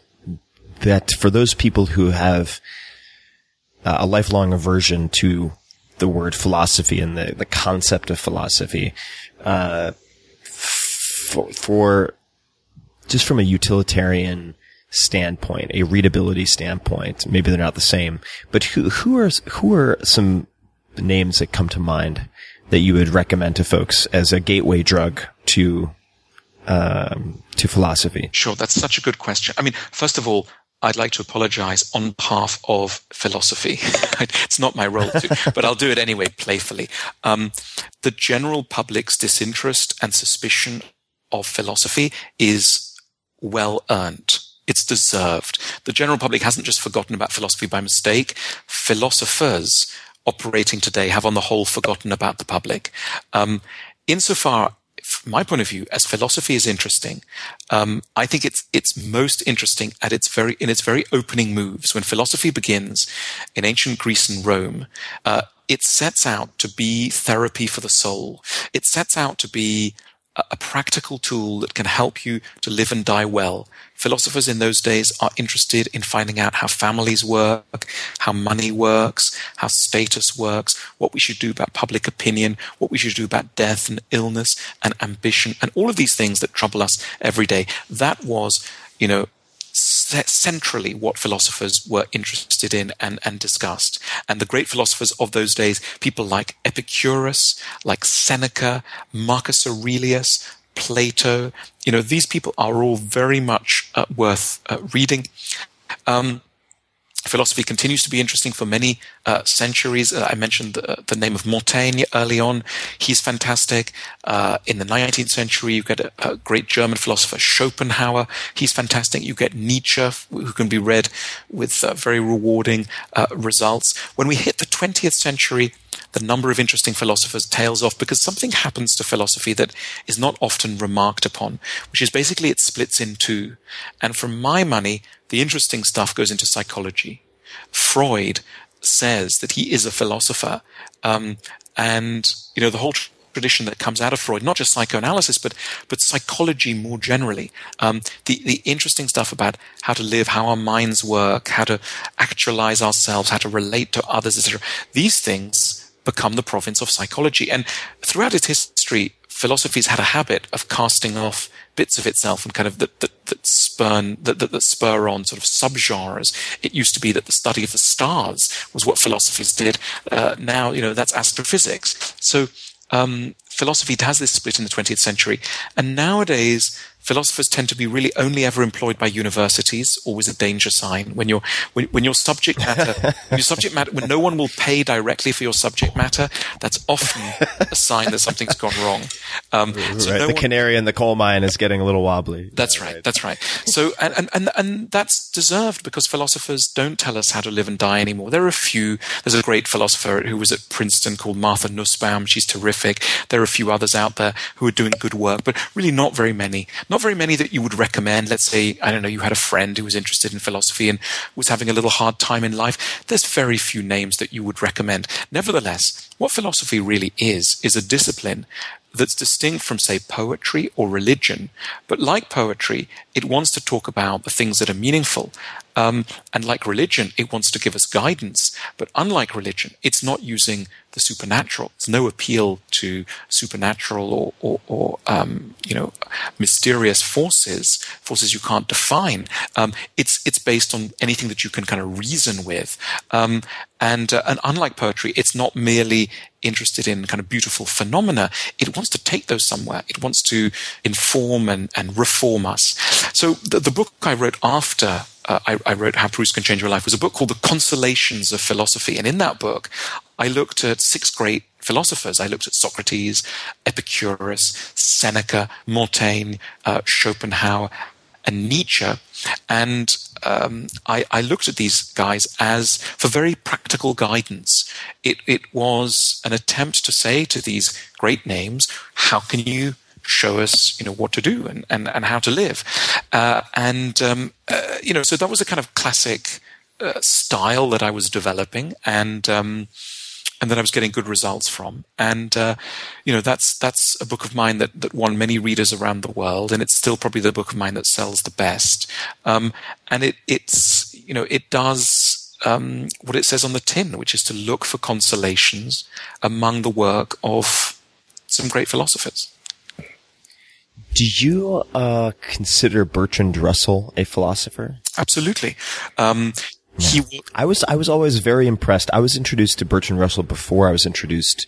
that for those people who have a lifelong aversion to the word philosophy and the, the concept of philosophy, uh, for, for just from a utilitarian standpoint, a readability standpoint, maybe they're not the same, but who, who are, who are some names that come to mind that you would recommend to folks as a gateway drug to, um, to philosophy? Sure. That's such a good question. I mean, first of all, I'd like to apologize on behalf of philosophy. (laughs) it's not my role to, but I'll do it anyway, playfully. Um, the general public's disinterest and suspicion of philosophy is well earned. It's deserved. The general public hasn't just forgotten about philosophy by mistake. Philosophers operating today have on the whole forgotten about the public. Um, insofar my point of view, as philosophy is interesting, um, I think it's it's most interesting at its very in its very opening moves. When philosophy begins in ancient Greece and Rome, uh, it sets out to be therapy for the soul. It sets out to be a practical tool that can help you to live and die well. Philosophers in those days are interested in finding out how families work, how money works, how status works, what we should do about public opinion, what we should do about death and illness and ambition and all of these things that trouble us every day. That was, you know, centrally what philosophers were interested in and, and discussed. And the great philosophers of those days, people like Epicurus, like Seneca, Marcus Aurelius, Plato, you know, these people are all very much uh, worth uh, reading. Um, philosophy continues to be interesting for many uh, centuries. Uh, I mentioned the, the, name of Montaigne early on. He's fantastic. Uh, in the 19th century, you get a, a, great German philosopher, Schopenhauer. He's fantastic. You get Nietzsche, who can be read with uh, very rewarding uh, results. When we hit the 20th century, the number of interesting philosophers tails off because something happens to philosophy that is not often remarked upon, which is basically it splits in two. And for my money, the interesting stuff goes into psychology. Freud says that he is a philosopher. Um, and, you know, the whole tradition that comes out of Freud, not just psychoanalysis, but but psychology more generally. Um, the the interesting stuff about how to live, how our minds work, how to actualize ourselves, how to relate to others, etc. These things become the province of psychology. And throughout its history, philosophy's had a habit of casting off bits of itself and kind of that, that, that spurn that, that, that spur on sort of subgenres. It used to be that the study of the stars was what philosophers did. Uh, now, you know, that's astrophysics. So um, philosophy has this split in the 20th century, and nowadays philosophers tend to be really only ever employed by universities, always a danger sign. When your when, when your subject matter, when your subject matter, when no one will pay directly for your subject matter, that's often a sign that something's gone wrong. Um, so right. no the one, canary in the coal mine is getting a little wobbly. That's yeah, right, right, That's right. So and, and and and that's deserved because philosophers don't tell us how to live and die anymore. There are a few. There's a great philosopher who was at Princeton called Martha Nussbaum. She's terrific. There are a few others out there who are doing good work, but really not very many not very many that you would recommend. Let's say, I don't know, you had a friend who was interested in philosophy and was having a little hard time in life. There's very few names that you would recommend. Nevertheless, what philosophy really is, is a discipline that's distinct from, say, poetry or religion. But like poetry, it wants to talk about the things that are meaningful. Um, and like religion, it wants to give us guidance. But unlike religion, it's not using the supernatural. There's no appeal to supernatural or, or, or um, you know, mysterious forces, forces you can't define. Um, it's it's based on anything that you can kind of reason with. Um, and uh, and unlike poetry, it's not merely interested in kind of beautiful phenomena. It wants to take those somewhere. It wants to inform and, and reform us. So the, the book I wrote after uh, I, I, wrote How Proust Can Change Your Life was a book called The Consolations of Philosophy. And in that book, I looked at six great philosophers. I looked at Socrates, Epicurus, Seneca, Montaigne, uh, Schopenhauer, and Nietzsche. And um, I, I, looked at these guys as for very practical guidance. It, it was an attempt to say to these great names, how can you show us, you know, what to do and, and, and how to live? Uh, and, um, uh, you know, so that was a kind of classic uh, style that I was developing. And, um, and that I was getting good results from. And uh, you know, that's that's a book of mine that that won many readers around the world, and it's still probably the book of mine that sells the best. Um, and it it's you know it does. Um, what it says on the tin, which is to look for consolations among the work of some great philosophers. Do you uh, consider Bertrand Russell a philosopher? Absolutely. Um, he, I was, I was always very impressed. I was introduced to Bertrand Russell before I was introduced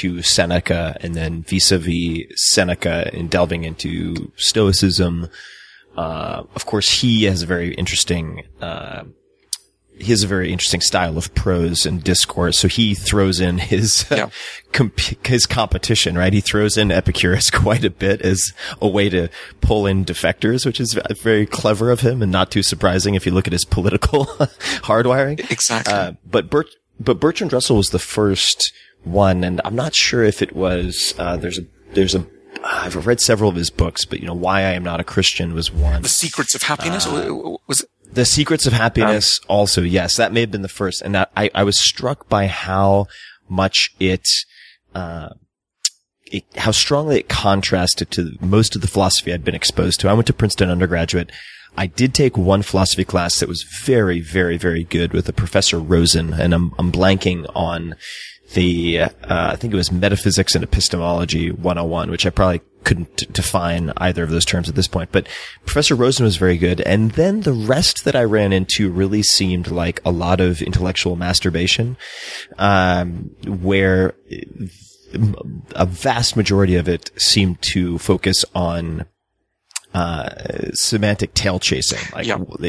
to Seneca and then vis-a-vis Seneca and delving into Stoicism. Uh, of course, he has a very interesting, uh, he has a very interesting style of prose and discourse. So he throws in his (laughs) yeah. comp- his competition, right? He throws in Epicurus (laughs) quite a bit as a way to pull in defectors, which is very clever of him and not too surprising if you look at his (laughs) political hardwiring. Exactly. Uh, but Bert, but Bertrand Russell was the first one, and I'm not sure if it was. Uh, there's a there's a I've read several of his books, but you know, Why I Am Not a Christian was one. The Secrets of Happiness uh, was the Secrets of Happiness um, also, yes, that may have been the first. And that, I, I was struck by how much it, uh, it, how strongly it contrasted to most of the philosophy I'd been exposed to. I went to Princeton undergraduate. I did take one philosophy class that was very, very, very good with a professor Rosen, and I'm, I'm blanking on the, uh, I think it was Metaphysics and Epistemology 101, which I probably couldn't define either of those terms at this point. But Professor Rosen was very good. And then the rest that I ran into really seemed like a lot of intellectual masturbation, um, where a vast majority of it seemed to focus on uh, semantic tail chasing, like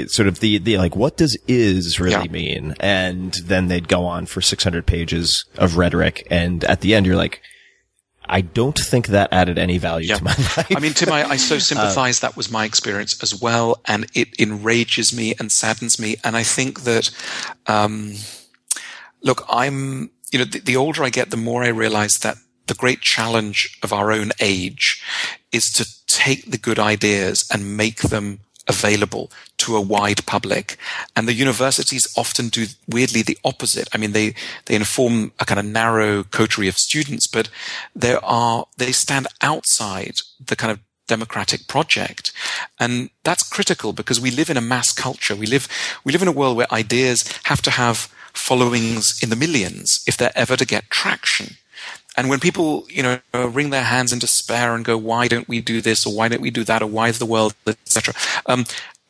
sort of the, the, like, what does is really mean? And then they'd go on for 600 pages of rhetoric. And at the end, you're like, I don't think that added any value to my (laughs) life. I mean, Tim, I, I so uh, (laughs) sympathize. That was my experience as well. And it enrages me and saddens me. And I think that, um, look, I'm, you know, the, the older I get, the more I realize that the great challenge of our own age is to take the good ideas and make them available to a wide public. And the universities often do weirdly the opposite. I mean, they, they inform a kind of narrow coterie of students, but there are, they stand outside the kind of democratic project. And that's critical because we live in a mass culture. We live, we live in a world where ideas have to have followings in the millions if they're ever to get traction. And when people, you know, wring their hands in despair and go, "Why don't we do this?" or "Why don't we do that?" or "Why is the world?" etc. Um,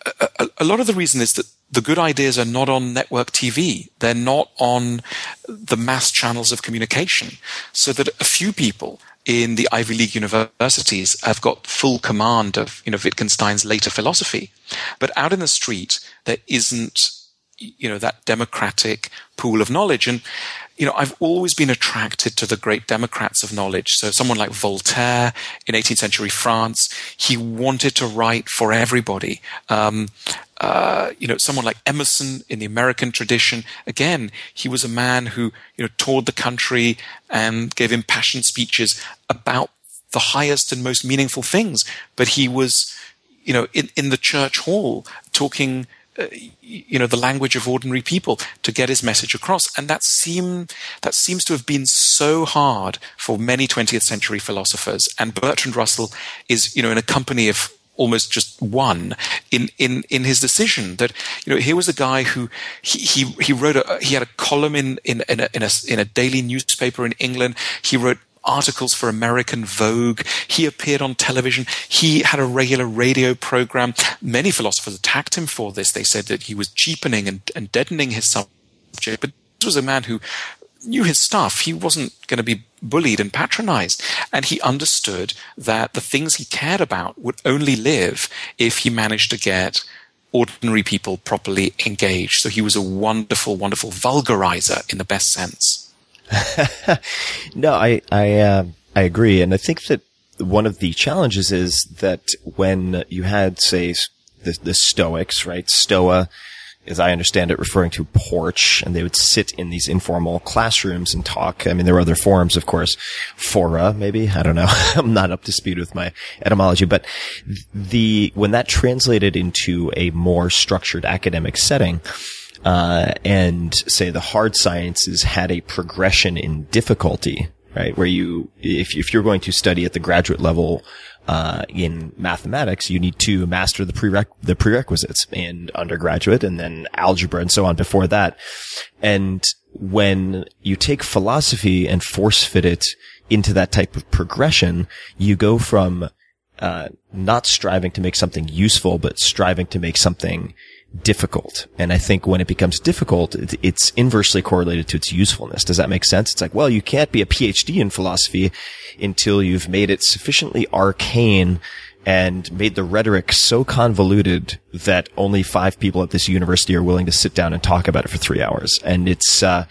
a, a, lot of the reason is that the good ideas are not on network TV. They're not on the mass channels of communication. So that a few people in the Ivy League universities have got full command of, you know, Wittgenstein's later philosophy. But out in the street, there isn't, you know, that democratic pool of knowledge. And you know, I've always been attracted to the great democrats of knowledge. So someone like Voltaire in 18th century France, he wanted to write for everybody. Um, uh, you know, someone like Emerson in the American tradition, again, he was a man who, you know, toured the country and gave impassioned speeches about the highest and most meaningful things. But he was, you know, in, in the church hall talking uh, you know the language of ordinary people to get his message across. And that seem that seems to have been so hard for many 20th century philosophers. And Bertrand Russell is you know in a company of almost just one in in in his decision that you know here was a guy who he he, he wrote a he had a column in in in a, in a in a daily newspaper in England. He wrote articles for American Vogue. He appeared on television. He had a regular radio program. Many philosophers attacked him for this. They said that he was cheapening and, and deadening his subject. But this was a man who knew his stuff. He wasn't going to be bullied and patronized. And he understood that the things he cared about would only live if he managed to get ordinary people properly engaged. So he was a wonderful, wonderful vulgarizer in the best sense. (laughs) no, I I uh, I agree, and I think that one of the challenges is that when you had, say, the, the Stoics, right? Stoa, as I understand it, referring to porch, and they would sit in these informal classrooms and talk. I mean, there were other forms, of course. Fora, maybe. I don't know. (laughs) I'm not up to speed with my etymology, but the, when that translated into a more structured academic setting, uh, and say the hard sciences had a progression in difficulty, right? Where you, if, if you're going to study at the graduate level, uh, in mathematics, you need to master the prereq- the prerequisites in undergraduate and then algebra and so on before that. And when you take philosophy and force fit it into that type of progression, you go from, uh, not striving to make something useful, but striving to make something difficult. And I think when it becomes difficult, it's inversely correlated to its usefulness. Does that make sense? It's like, well, you can't be a PhD in philosophy until you've made it sufficiently arcane and made the rhetoric so convoluted that only five people at this university are willing to sit down and talk about it for three hours. And it's, uh,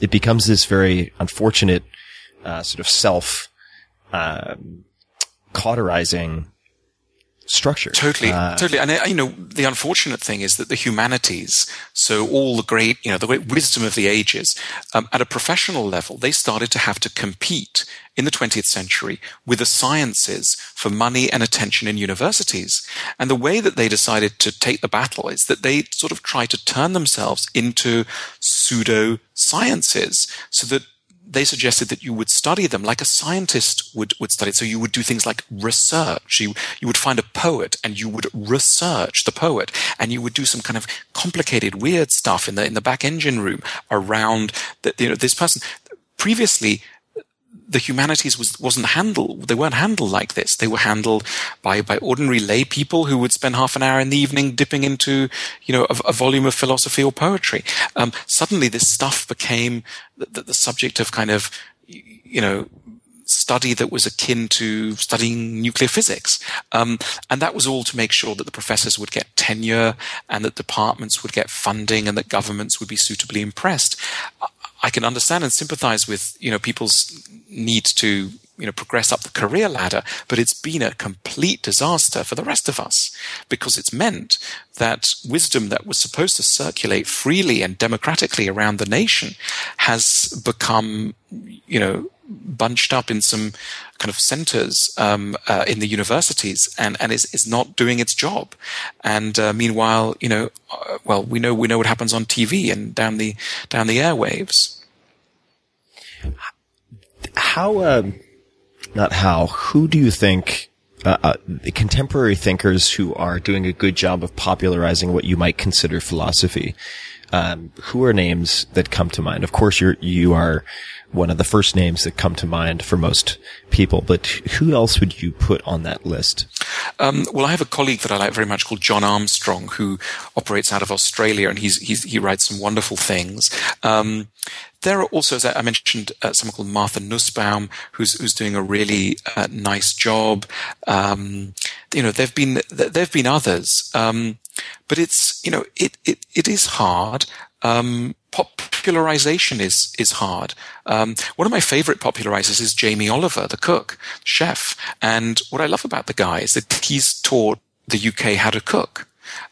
it becomes this very unfortunate, uh, sort of self, uh, cauterizing structure. Totally, uh, totally. And uh, you know, the unfortunate thing is that the humanities, so all the great, you know, the great wisdom of the ages, um, at a professional level, they started to have to compete in the 20th century with the sciences for money and attention in universities. And the way that they decided to take the battle is that they sort of try to turn themselves into pseudo sciences so that they suggested that you would study them like a scientist would, would study. So you would do things like research. You, you would find a poet and you would research the poet and you would do some kind of complicated, weird stuff in the, in the back engine room around the, you know, this person. Previously, the humanities was, wasn't handled, they weren't handled like this. They were handled by, by ordinary lay people who would spend half an hour in the evening dipping into, you know, a, a volume of philosophy or poetry. Um, suddenly this stuff became the, the subject of kind of, you know, study that was akin to studying nuclear physics. Um, and that was all to make sure that the professors would get tenure and that departments would get funding and that governments would be suitably impressed. I can understand and sympathize with, you know, people's need to, you know, progress up the career ladder, but it's been a complete disaster for the rest of us because it's meant that wisdom that was supposed to circulate freely and democratically around the nation has become, you know, bunched up in some kind of centers um, uh, in the universities and, and is, is not doing its job. And uh, meanwhile, you know, uh, well, we know we know what happens on TV and down the down the airwaves. How, uh, not how, who do you think uh, uh, contemporary thinkers who are doing a good job of popularizing what you might consider philosophy? Um, who are names that come to mind? Of course, you're you are one of the first names that come to mind for most people. But who else would you put on that list? Um, well, I have a colleague that I like very much called John Armstrong, who operates out of Australia, and he's, he's he writes some wonderful things. Um, there are also, as I mentioned, uh, someone called Martha Nussbaum, who's who's doing a really uh, nice job. Um, you know, there've been there've been others, um, but it's you know it it, it is hard. Um, popularization is is hard. Um, one of my favorite popularizers is Jamie Oliver, the cook, chef. And what I love about the guy is that he's taught the UK how to cook.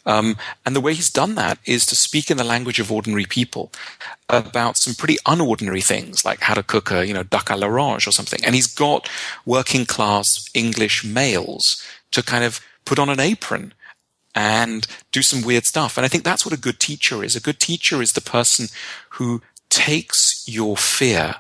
Um, and the way he's done that is to speak in the language of ordinary people about some pretty unordinary things, like how to cook a, you know, duck à l'orange or something. And he's got working class English males to kind of put on an apron and do some weird stuff. And I think that's what a good teacher is. A good teacher is the person who takes your fear.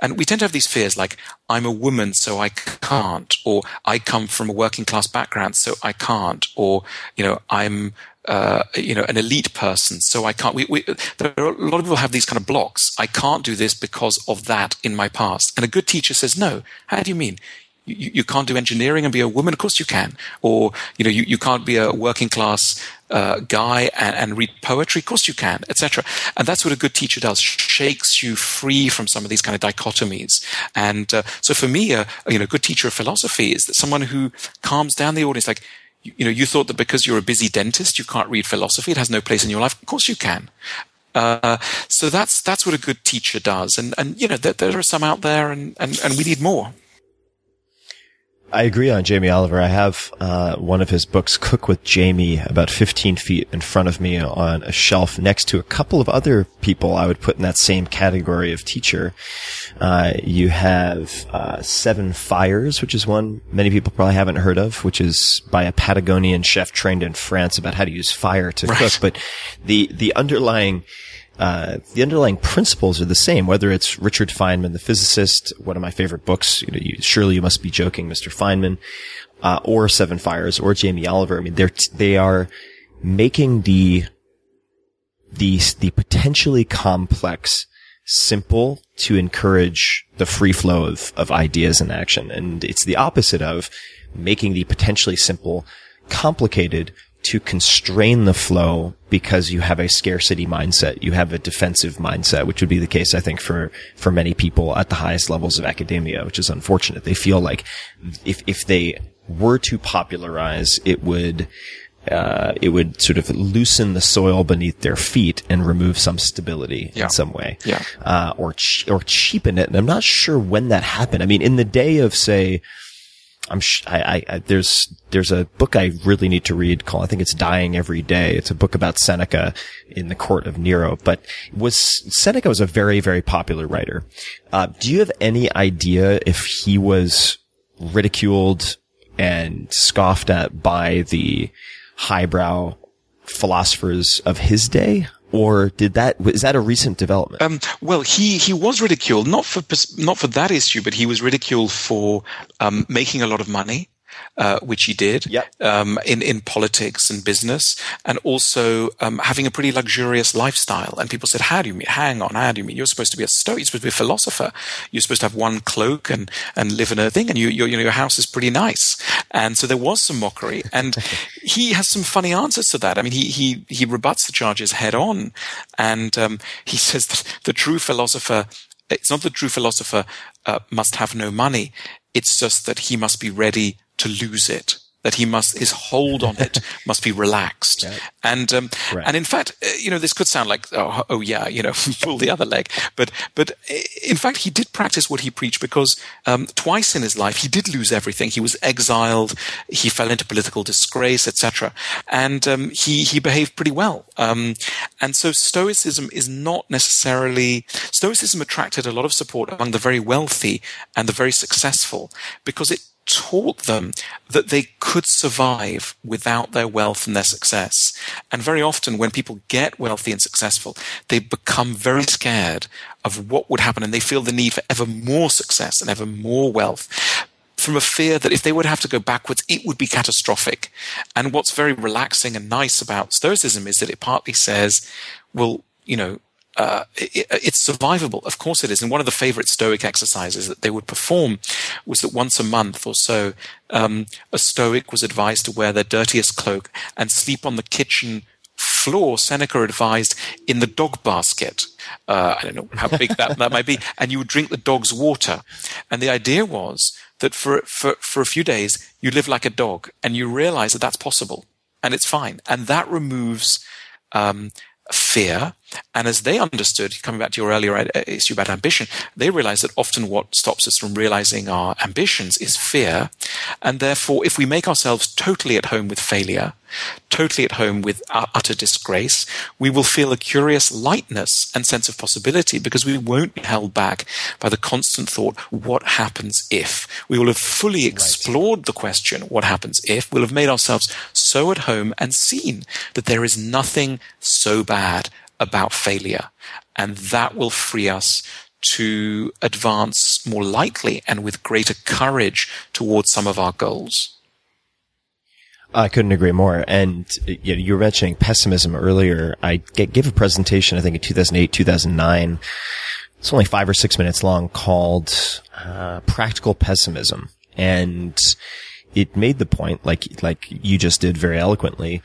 And we tend to have these fears like, I'm a woman, so I can't, or I come from a working class background, so I can't, or, you know, I'm, uh, you know, an elite person, so I can't. We, we, there are a lot of people have these kind of blocks. I can't do this because of that in my past. And a good teacher says, no. How do you mean? you, you can't do engineering and be a woman. Of course you can. Or, you know, you, you can't be a working class uh, guy and, and, read poetry. Of course you can, etc. And that's what a good teacher does: shakes you free from some of these kind of dichotomies. And uh, so, for me, a you know, good teacher of philosophy is that someone who calms down the audience, like you, you know, you thought that because you're a busy dentist, you can't read philosophy. It has no place in your life. Of course you can. Uh, so that's that's what a good teacher does, and and you know there, there are some out there, and, and and we need more. I agree on Jamie Oliver. I have uh, one of his books, Cook with Jamie, about 15 feet in front of me on a shelf next to a couple of other people I would put in that same category of teacher. Uh, you have uh, Seven Fires, which is one many people probably haven't heard of, which is by a Patagonian chef trained in France about how to use fire to Right. cook. But the the underlying uh, the underlying principles are the same, whether it's Richard Feynman, the physicist, one of my favorite books, you know, you, surely you must be joking, Mr. Feynman, uh, or Seven Fires, or Jamie Oliver. I mean, they're, they are making the, the, the potentially complex simple to encourage the free flow of, of ideas and action. And it's the opposite of making the potentially simple complicated to constrain the flow because you have a scarcity mindset. You have a defensive mindset, which would be the case, I think, for, for many people at the highest levels of academia, which is unfortunate. They feel like if, if they were to popularize, it would, uh, it would sort of loosen the soil beneath their feet and remove some stability Yeah. in some way, Yeah. uh, or ch- or cheapen it. And I'm not sure when that happened. I mean, in the day of say, I'm sh- I, I, there's there's a book I really need to read called I think it's Dying Every Day. It's a book about Seneca in the court of Nero. But was Seneca was a very very popular writer. Uh, do you have any idea if he was ridiculed and scoffed at by the highbrow philosophers of his day, or did that is that a recent development? Um, well, he, he was ridiculed not for not for that issue, but he was ridiculed for um, making a lot of money, uh, which he did Yep. um, in in politics and business, and also um, having a pretty luxurious lifestyle. And people said, "How do you mean? Hang on, how do you mean? You're supposed to be a stoic. You're supposed to be a philosopher. You're supposed to have one cloak and and live in a thing, and you, your you know your house is pretty nice." And so there was some mockery, and (laughs) he has some funny answers to that. I mean, he he he rebuts the charges head on, and um, he (laughs) says that the true philosopher. It's not the true philosopher uh, must have no money. It's just that he must be ready to lose it. That he must his hold on it (laughs) must be relaxed, and um, Right. and in fact, uh, you know, this could sound like oh, oh yeah, you know, (laughs) pull the other leg, but but uh, in fact, he did practice what he preached because um, twice in his life he did lose everything. He was exiled, he fell into political disgrace, etc., and um, he he behaved pretty well. Um, and so Stoicism is not necessarily Stoicism attracted a lot of support among the very wealthy and the very successful because it taught them that they could survive without their wealth and their success. And very often, when people get wealthy and successful, they become very scared of what would happen and they feel the need for ever more success and ever more wealth from a fear that if they would have to go backwards, it would be catastrophic. And what's very relaxing and nice about Stoicism is that it partly says, well, you know, uh, it, it's survivable. Of course it is. And one of the favorite Stoic exercises that they would perform was that once a month or so, um, a Stoic was advised to wear their dirtiest cloak and sleep on the kitchen floor. Seneca advised in the dog basket. Uh, I don't know how big that, that might be. (laughs) And you would drink the dog's water. And the idea was that for, for, for a few days, you live like a dog and you realize that that's possible and it's fine. And that removes, um, fear. And as they understood, coming back to your earlier uh, issue about ambition, they realized that often what stops us from realizing our ambitions is fear. And therefore, if we make ourselves totally at home with failure, totally at home with utter disgrace, we will feel a curious lightness and sense of possibility because we won't be held back by the constant thought, what happens if? We will have fully explored the question, what happens if? We'll have made ourselves so at home and seen that there is nothing so bad about failure. And that will free us to advance more lightly and with greater courage towards some of our goals. I couldn't agree more. And you, were mentioning pessimism earlier. I gave a presentation, I think in 2008, 2009. It's only five or six minutes long called, uh, practical pessimism. And it made the point, like, like you just did very eloquently,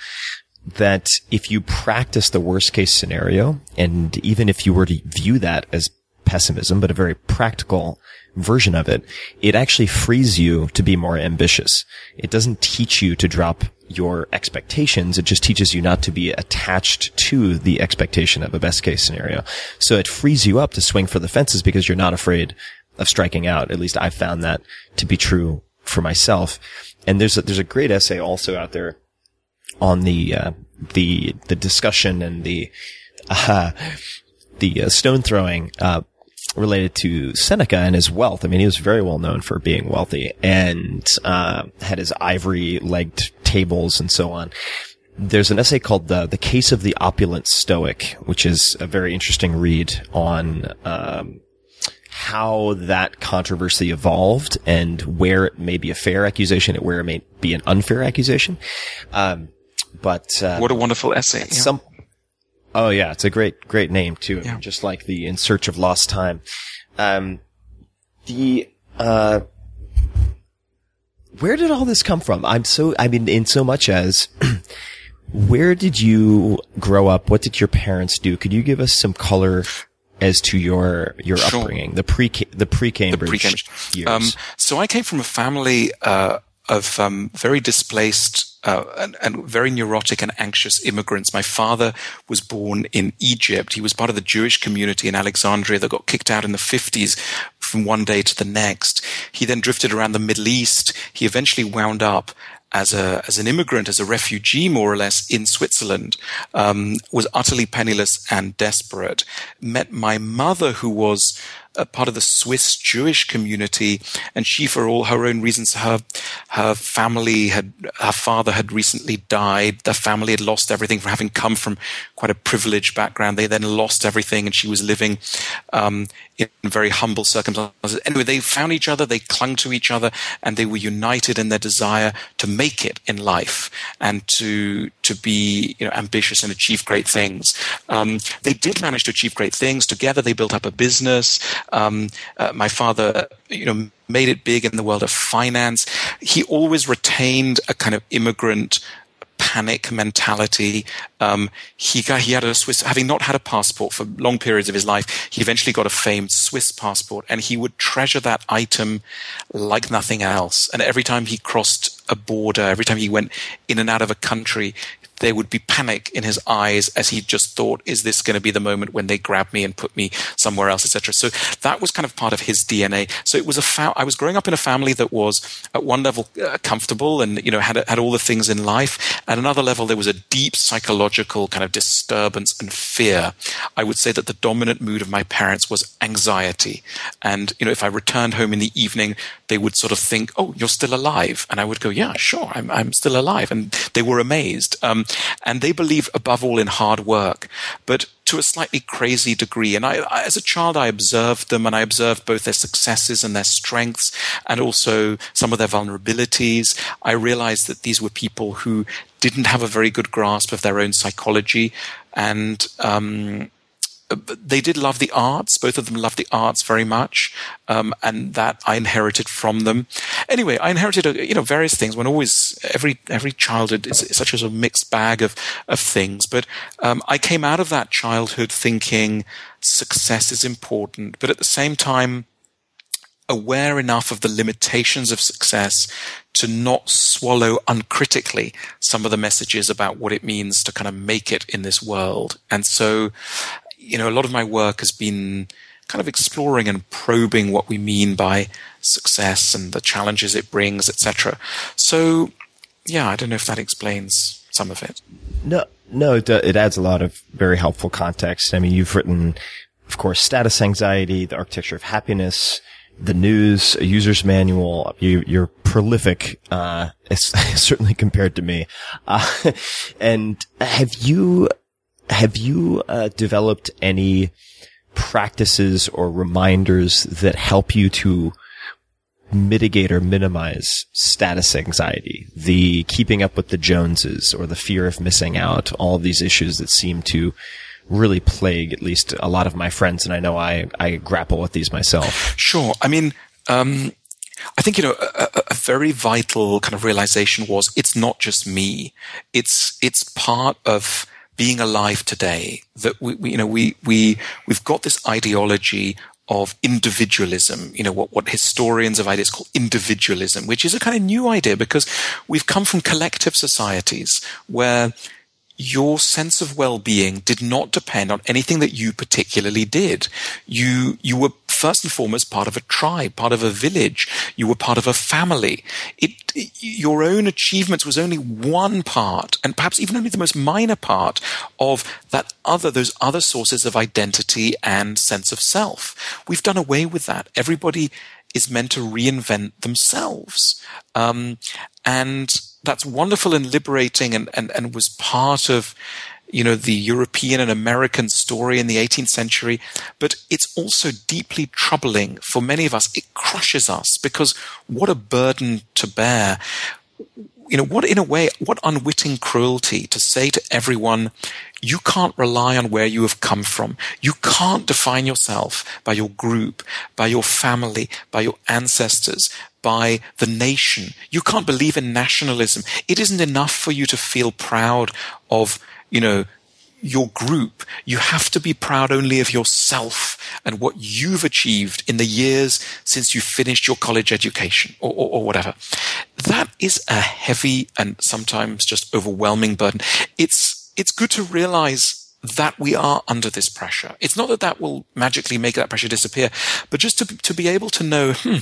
that if you practice the worst case scenario, and even if you were to view that as pessimism, but a very practical version of it, it actually frees you to be more ambitious. It doesn't teach you to drop your expectations. It just teaches you not to be attached to the expectation of a best case scenario. So it frees you up to swing for the fences because you're not afraid of striking out. At least I've found that to be true for myself. And there's a, there's a great essay also out there on the uh, the the discussion and the uh, the uh, stone throwing uh, related to Seneca and his wealth. I mean, he was very well known for being wealthy and uh, had his ivory legged tables and so on. There's an essay called the the Case of the Opulent Stoic, which is a very interesting read on. Um, how that controversy evolved and where it may be a fair accusation and where it may be an unfair accusation. Um, but uh, What a wonderful essay. Yeah. some. Oh yeah, it's a great, great name too. Yeah. Just like the In Search of Lost Time. Um, the uh, where did all this come from? I'm so. I mean, in so much as. (clears throat) Where did you grow up? What did your parents do? Could you give us some color as to your your Sure. upbringing, the pre the pre Cambridge years? Um, so I came from a family uh, of um, very displaced uh, and, and very neurotic and anxious immigrants. My father was born in Egypt. He was part of the Jewish community in Alexandria that got kicked out in the 50s from one day to the next. He then drifted around the Middle East. He eventually wound up as a as an immigrant, as a refugee, more or less in Switzerland, um, was utterly penniless and desperate. Met my mother, who was a part of the Swiss Jewish community, and she, for all her own reasons, her her family had her father had recently died. The family had lost everything from having come from quite a privileged background. They then lost everything, and she was living um, in very humble circumstances. Anyway, they found each other, they clung to each other, and they were united in their desire to make it in life and to to be you know ambitious and achieve great things. Um, they did manage to achieve great things together. They built up a business. Um, uh, my father, you know, made it big in the world of finance. He always retained a kind of immigrant panic mentality. Um, he got, he had a Swiss, having not had a passport for long periods of his life, he eventually got a famed Swiss passport, and he would treasure that item like nothing else. And every time he crossed a border, every time he went in and out of a country, there would be panic in his eyes as he just thought, is this going to be the moment when they grab me and put me somewhere else, etc. So that was kind of part of his DNA. So it was a fa- I was growing up in a family that was at one level uh, comfortable and, you know, had, had all the things in life. At another level, there was a deep psychological kind of disturbance and fear. I would say that the dominant mood of my parents was anxiety. And, you know, if I returned home in the evening, they would sort of think, oh, you're still alive. And I would go, yeah, sure, I'm, I'm still alive. And they were amazed. Um, and they believe above all in hard work, but to a slightly crazy degree. And I, I, as a child, I observed them and I observed both their successes and their strengths and also some of their vulnerabilities. I realized that these were people who didn't have a very good grasp of their own psychology and, um, they did love the arts. Both of them loved the arts very much, um, and that I inherited from them. Anyway, I inherited uh, you know various things. When always every every childhood is such a sort of mixed bag of of things. But um, I came out of that childhood thinking success is important, but at the same time aware enough of the limitations of success to not swallow uncritically some of the messages about what it means to kind of make it in this world. And so, you know, a lot of my work has been kind of exploring and probing what we mean by success and the challenges it brings, etc. So, yeah, I don't know if that explains some of it. No, no, it, uh, it adds a lot of very helpful context. I mean, you've written, of course, status anxiety, the architecture of happiness, the news, a user's manual. You, you're prolific, uh, (laughs) certainly compared to me. Uh, (laughs) and have you, have you, uh, developed any practices or reminders that help you to mitigate or minimize status anxiety, the keeping up with the Joneses or the fear of missing out, all of these issues that seem to really plague at least a lot of my friends. And I know I, I grapple with these myself. Sure. I mean, um, I think, you know, a, a, very vital kind of realization was it's not just me. It's, it's part of being alive today that we, we you know, we, we, we've got this ideology of individualism, you know, what, what historians of ideas call individualism, which is a kind of new idea because we've come from collective societies where your sense of well-being did not depend on anything that you particularly did. You, you were first and foremost part of a tribe, part of a village. You were part of a family. It, your own achievements was only one part, and perhaps even only the most minor part of that other, those other sources of identity and sense of self. We've done away with that. Everybody is meant to reinvent themselves. Um, and that's wonderful and liberating and, and, and was part of, you know, the European and American story in the 18th century. But it's also deeply troubling for many of us. It crushes us because what a burden to bear. You know, what in a way, what unwitting cruelty to say to everyone, you can't rely on where you have come from. You can't define yourself by your group, by your family, by your ancestors, by the nation. You can't believe in nationalism. It isn't enough for you to feel proud of, you know, your group. You have to be proud only of yourself and what you've achieved in the years since you finished your college education or, or, or, whatever. That is a heavy and sometimes just overwhelming burden. It's, it's good to realize that we are under this pressure. It's not that that will magically make that pressure disappear, but just to, to be able to know, hmm,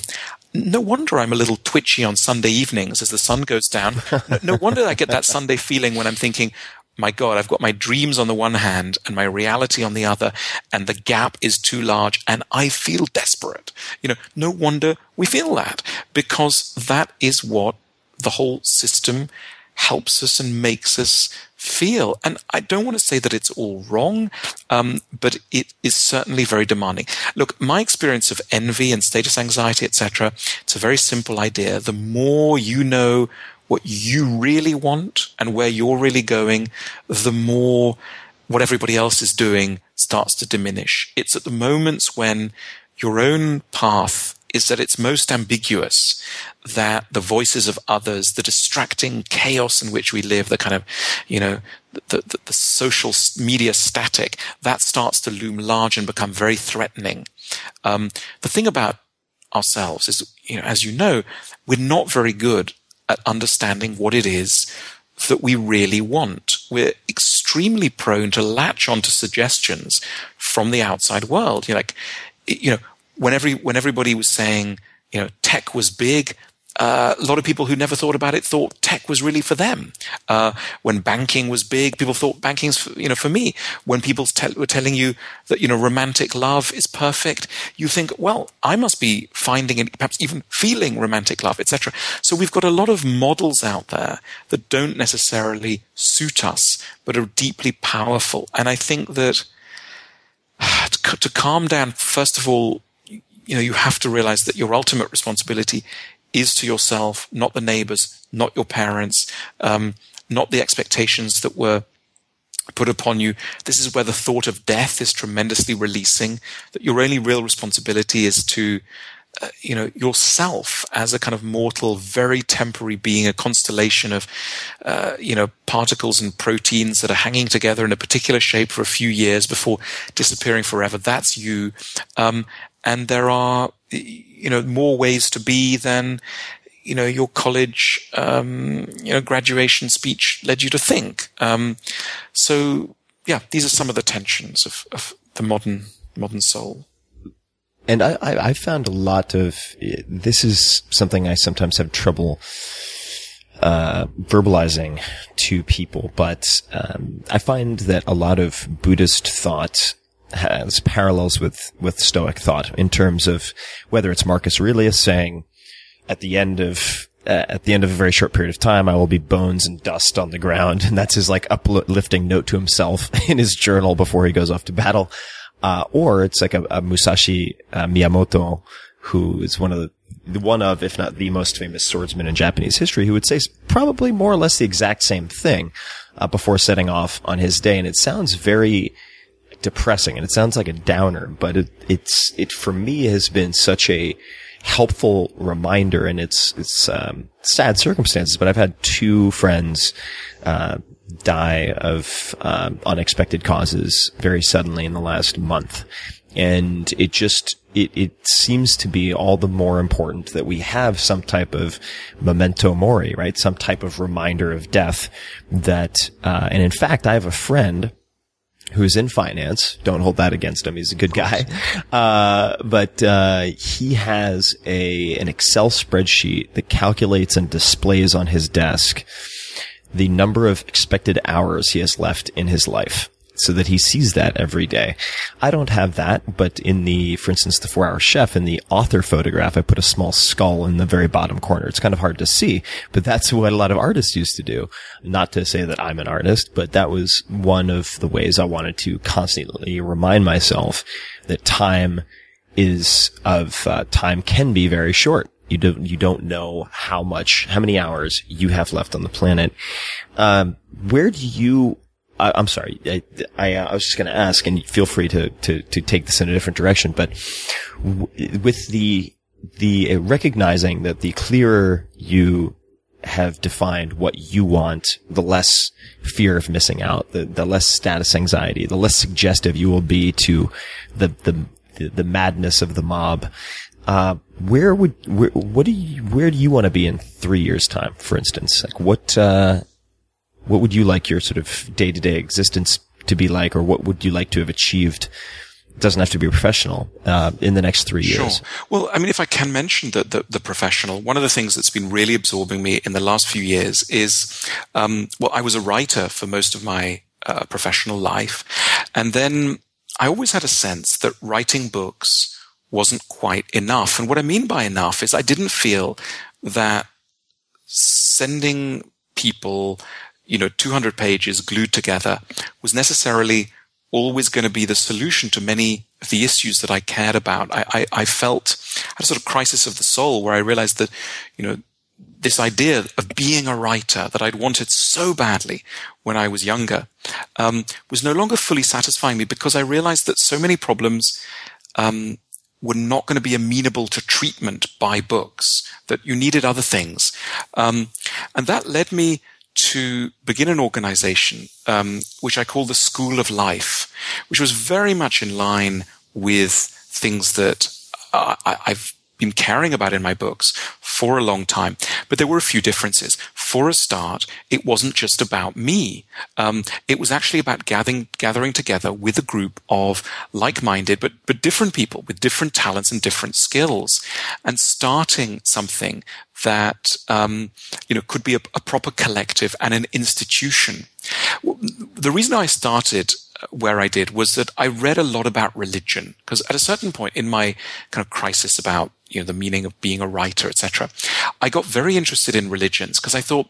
no wonder I'm a little twitchy on Sunday evenings as the sun goes down. no wonder I get that Sunday feeling when I'm thinking, my God, I've got my dreams on the one hand and my reality on the other, and the gap is too large, and I feel desperate. You know, no wonder we feel that because that is what the whole system helps us and makes us feel. And I don't want to say that it's all wrong, um, but it is certainly very demanding. Look, my experience of envy and status anxiety, etc., it's a very simple idea. The more you know what you really want and where you're really going, the more what everybody else is doing starts to diminish. It's at the moments when your own path is that it's most ambiguous that the voices of others, the distracting chaos in which we live, the kind of, you know, the, the, the, social media static, that starts to loom large and become very threatening. Um, the thing about ourselves is, you know, as you know, we're not very good at understanding what it is that we really want. We're extremely prone to latch onto suggestions from the outside world. You like, you know, when every, when everybody was saying, you know, tech was big, uh, a lot of people who never thought about it thought tech was really for them. Uh, when banking was big, people thought banking's for, you know for me. When people te- were telling you that you know romantic love is perfect, you think, well, I must be finding and perhaps even feeling romantic love, etc. So we've got a lot of models out there that don't necessarily suit us, but are deeply powerful. And I think that (sighs) to, to calm down, first of all, you know, you have to realize that your ultimate responsibility is to yourself, not the neighbors, not your parents, um, not the expectations that were put upon you. This is where the thought of death is tremendously releasing, that your only real responsibility is to, uh, you know, yourself as a kind of mortal, very temporary being, a constellation of, uh, you know, particles and proteins that are hanging together in a particular shape for a few years before disappearing forever. That's you. Um, and there are, you know, more ways to be than, you know, your college, um, you know, graduation speech led you to think. Um, so yeah, these are some of the tensions of, of the modern, modern soul. And I, I, I found a lot of, this is something I sometimes have trouble, uh, verbalizing to people, but um, I find that a lot of Buddhist thought has parallels with, with Stoic thought in terms of whether it's Marcus Aurelius saying at the end of, uh, at the end of a very short period of time, I will be bones and dust on the ground. (laughs) And that's his like uplifting note to himself (laughs) in his journal before he goes off to battle. Uh, or it's like a, a Musashi uh, Miyamoto, who is one of the, one of, if not the most famous swordsman in Japanese history, who would say probably more or less the exact same thing, uh, before setting off on his day. And it sounds very, depressing and it sounds like a downer, but it, it's, it for me has been such a helpful reminder and it's, it's, um, sad circumstances, but I've had two friends, uh, die of uh, unexpected causes very suddenly in the last month, and it just it, it seems to be all the more important that we have some type of memento mori, right? Some type of reminder of death. That uh, and in fact, I have a friend who's in finance. Don't hold that against him. He's a good guy. Uh, but, uh, he has a, an Excel spreadsheet that calculates and displays on his desk the number of expected hours he has left in his life so that he sees that every day. I don't have that, but in the, for instance, the four hour chef in the author photograph, I put a small skull in the very bottom corner. It's kind of hard to see, but that's (laughs) what a lot of artists used to do. Not to say that I'm an artist, but that was one of the ways I wanted to constantly remind myself that time is of, uh, time can be very short. You don't, you don't know how much, how many hours you have left on the planet. Um, where do you I, am sorry. I, I, I, was just going to ask, and feel free to, to, to take this in a different direction. But w- with the the uh, recognizing that the clearer you have defined what you want, the less fear of missing out, the, the less status anxiety, the less suggestive you will be to the the the, the madness of the mob. Uh, where would where, what do you where do you want to be in three years time, for instance? Like what uh, what would you like your sort of day to day existence to be like, or what would you like to have achieved? It doesn't have to be professional uh, in the next three years. Sure. Well, I mean, if I can mention the, the, the professional, one of the things that's been really absorbing me in the last few years is, um, well, I was a writer for most of my uh, professional life, and then I always had a sense that writing books wasn't quite enough. And what I mean by enough is I didn't feel that sending people you know, 200 pages glued together was necessarily always going to be the solution to many of the issues that I cared about. I, I, I felt a sort of crisis of the soul where I realized that, you know, this idea of being a writer that I'd wanted so badly when I was younger um, was no longer fully satisfying me because I realized that so many problems um, were not going to be amenable to treatment by books, that you needed other things. Um, and that led me to begin an organization, um, which I call the School of Life, which was very much in line with things that uh, I, I've been caring about in my books for a long time. But there were a few differences. For a start, it wasn't just about me. Um, it was actually about gathering, gathering together with a group of like-minded, but, but different people with different talents and different skills and starting something that, um, you know, could be a, a proper collective and an institution. The reason I started where I did was that I read a lot about religion because at a certain point in my kind of crisis about you know the meaning of being a writer, etc., I got very interested in religions because I thought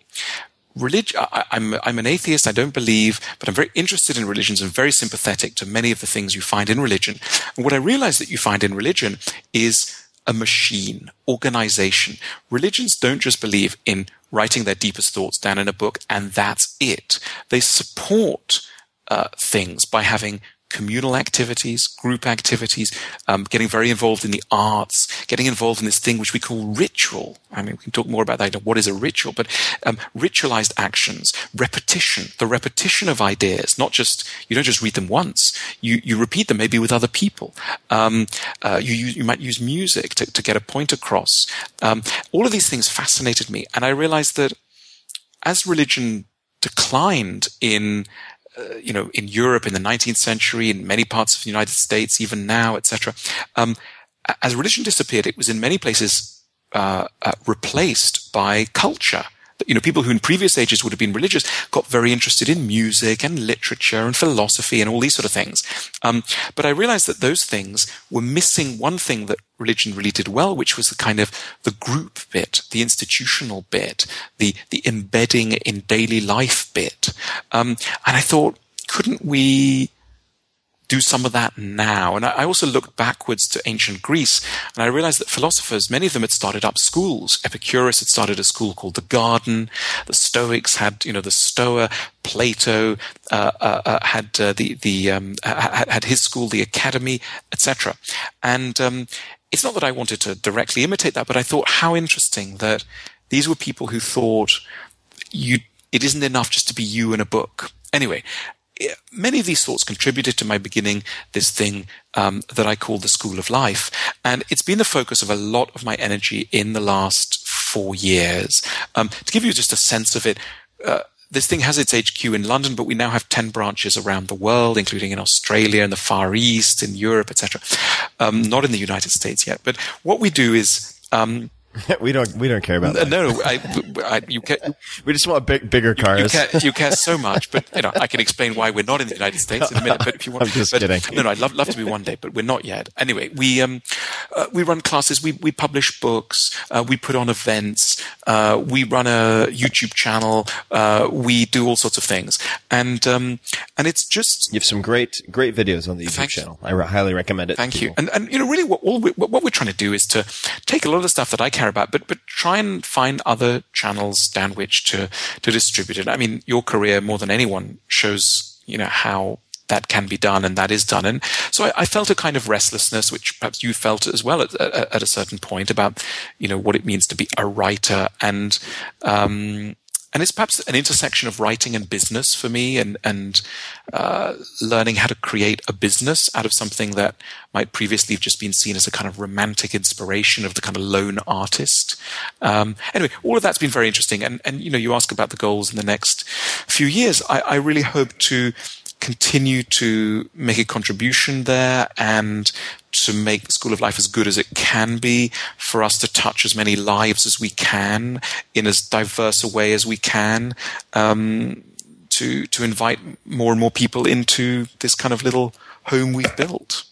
religion. I'm I'm an atheist. I don't believe, but I'm very interested in religions and very sympathetic to many of the things you find in religion. And what I realized that you find in religion is a machine, organization. Religions don't just believe in writing their deepest thoughts down in a book and that's it. They support uh, things by having communal activities, group activities, um, getting very involved in the arts, getting involved in this thing which we call ritual. I mean, we can talk more about that. What is a ritual? But um, ritualized actions, repetition, the repetition of ideas. Not just you don't just read them once. You you repeat them maybe with other people. Um, uh, you you might use music to, to get a point across. Um, all of these things fascinated me, and I realized that as religion declined in uh, you know, in Europe in the 19th century, in many parts of the United States, even now, etc. Um, as religion disappeared, it was in many places uh, uh, replaced by culture you know, people who in previous ages would have been religious got very interested in music and literature and philosophy and all these sort of things. Um, but I realized that those things were missing one thing that religion really did well, which was the kind of the group bit, the institutional bit, the the embedding in daily life bit. Um, and I thought, couldn't we do some of that now. And I also looked backwards to ancient Greece and I realized that philosophers, many of them had started up schools. Epicurus had started a school called the Garden. The Stoics had, you know, the Stoa. Plato uh, uh, uh had uh, the the um, had, his school, the Academy, etc. And um, it's not that I wanted to directly imitate that, but I thought how interesting that these were people who thought you it isn't enough just to be you in a book. Anyway, many of these thoughts contributed to my beginning this thing um, that I call the School of Life, and it's been the focus of a lot of my energy in the last four years. Um, to give you just a sense of it. Uh, this thing has its HQ in London, but we now have 10 branches around the world, including in Australia and the Far East, in Europe, etc. Um, not in the United States yet. But what we do is um, (laughs) we don't we don't care about that. No, no, I, I, you care, we just want big, bigger cars. You care, you care, so much, but you know, I can explain why we're not in the United States in a minute. But if you want, (laughs) I'm just but, kidding. No, no, I'd love, love to be one day, but we're not yet. Anyway, we um, uh, we run classes, we we publish books, uh, we put on events, uh, we run a YouTube channel, uh, we do all sorts of things, and um, and it's just You have some great great videos on the YouTube Thank channel. I highly recommend it. Thank you. And and you know, really, what all we, what we're trying to do is to take a lot of the stuff that I care about, but but try and find other channels down which to to distribute it. I mean, your career more than anyone shows you know how that can be done and that is done. And so I, I felt a kind of restlessness, which perhaps you felt as well at, at, at a certain point about you know what it means to be a writer and. Um, and it's perhaps an intersection of writing and business for me and and uh, learning how to create a business out of something that might previously have just been seen as a kind of romantic inspiration of the kind of lone artist. Um, anyway all of that's been very interesting. And and you know you ask about the goals in the next few years. I, I really hope to continue to make a contribution there and to make the School of Life as good as it can be, for us to touch as many lives as we can in as diverse a way as we can, um, to to invite more and more people into this kind of little home we've built.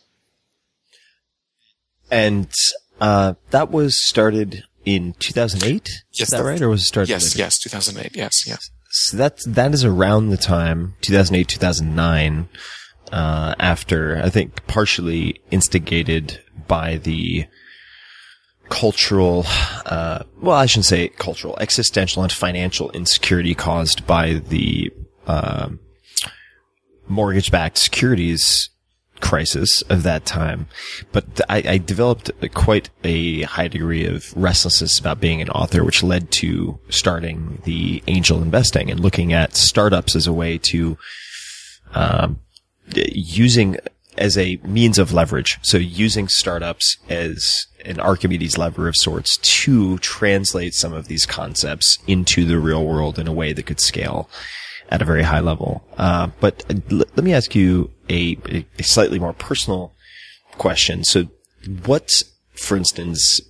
And uh, that was started in 2008. Yes, is that right, or was it started? Yes, later? yes, 2008. Yes, yes. So that that is around the time 2008 2009 uh, after I think partially instigated by the cultural uh, well I shouldn't say cultural existential and financial insecurity caused by the um mortgage backed securities crisis of that time. But I, I developed quite a high degree of restlessness about being an author, which led to starting the angel investing and looking at startups as a way to, um, using as a means of leverage. So using startups as an Archimedes lever of sorts to translate some of these concepts into the real world in a way that could scale at a very high level. Uh, but uh, let me ask you a, a slightly more personal question. So what, for instance,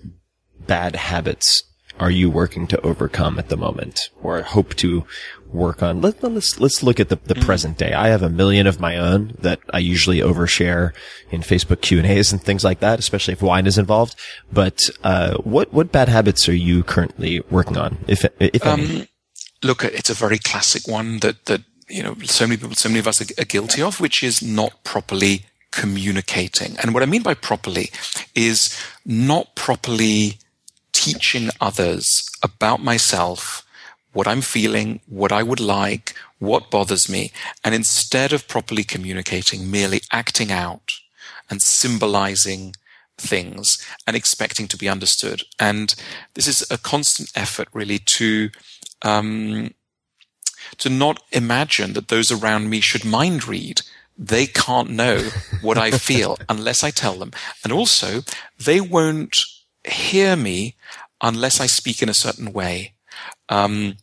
bad habits are you working to overcome at the moment or hope to work on? Let, let's, let's look at the, the present day. I have a million of my own that I usually overshare in Facebook Q and A's and things like that, especially if wine is involved. But, uh, what, what bad habits are you currently working on? If, if any? look, it's a very classic one that that you know so many people, so many of us are, are guilty of, which is not properly communicating. And what I mean by properly is not properly teaching others about myself, what I'm feeling, what I would like, what bothers me, and instead of properly communicating, merely acting out and symbolizing things and expecting to be understood. And this is a constant effort really to um, to not imagine that those around me should mind read. They can't know what I feel (laughs) unless I tell them. And also, they won't hear me unless I speak in a certain way. Um,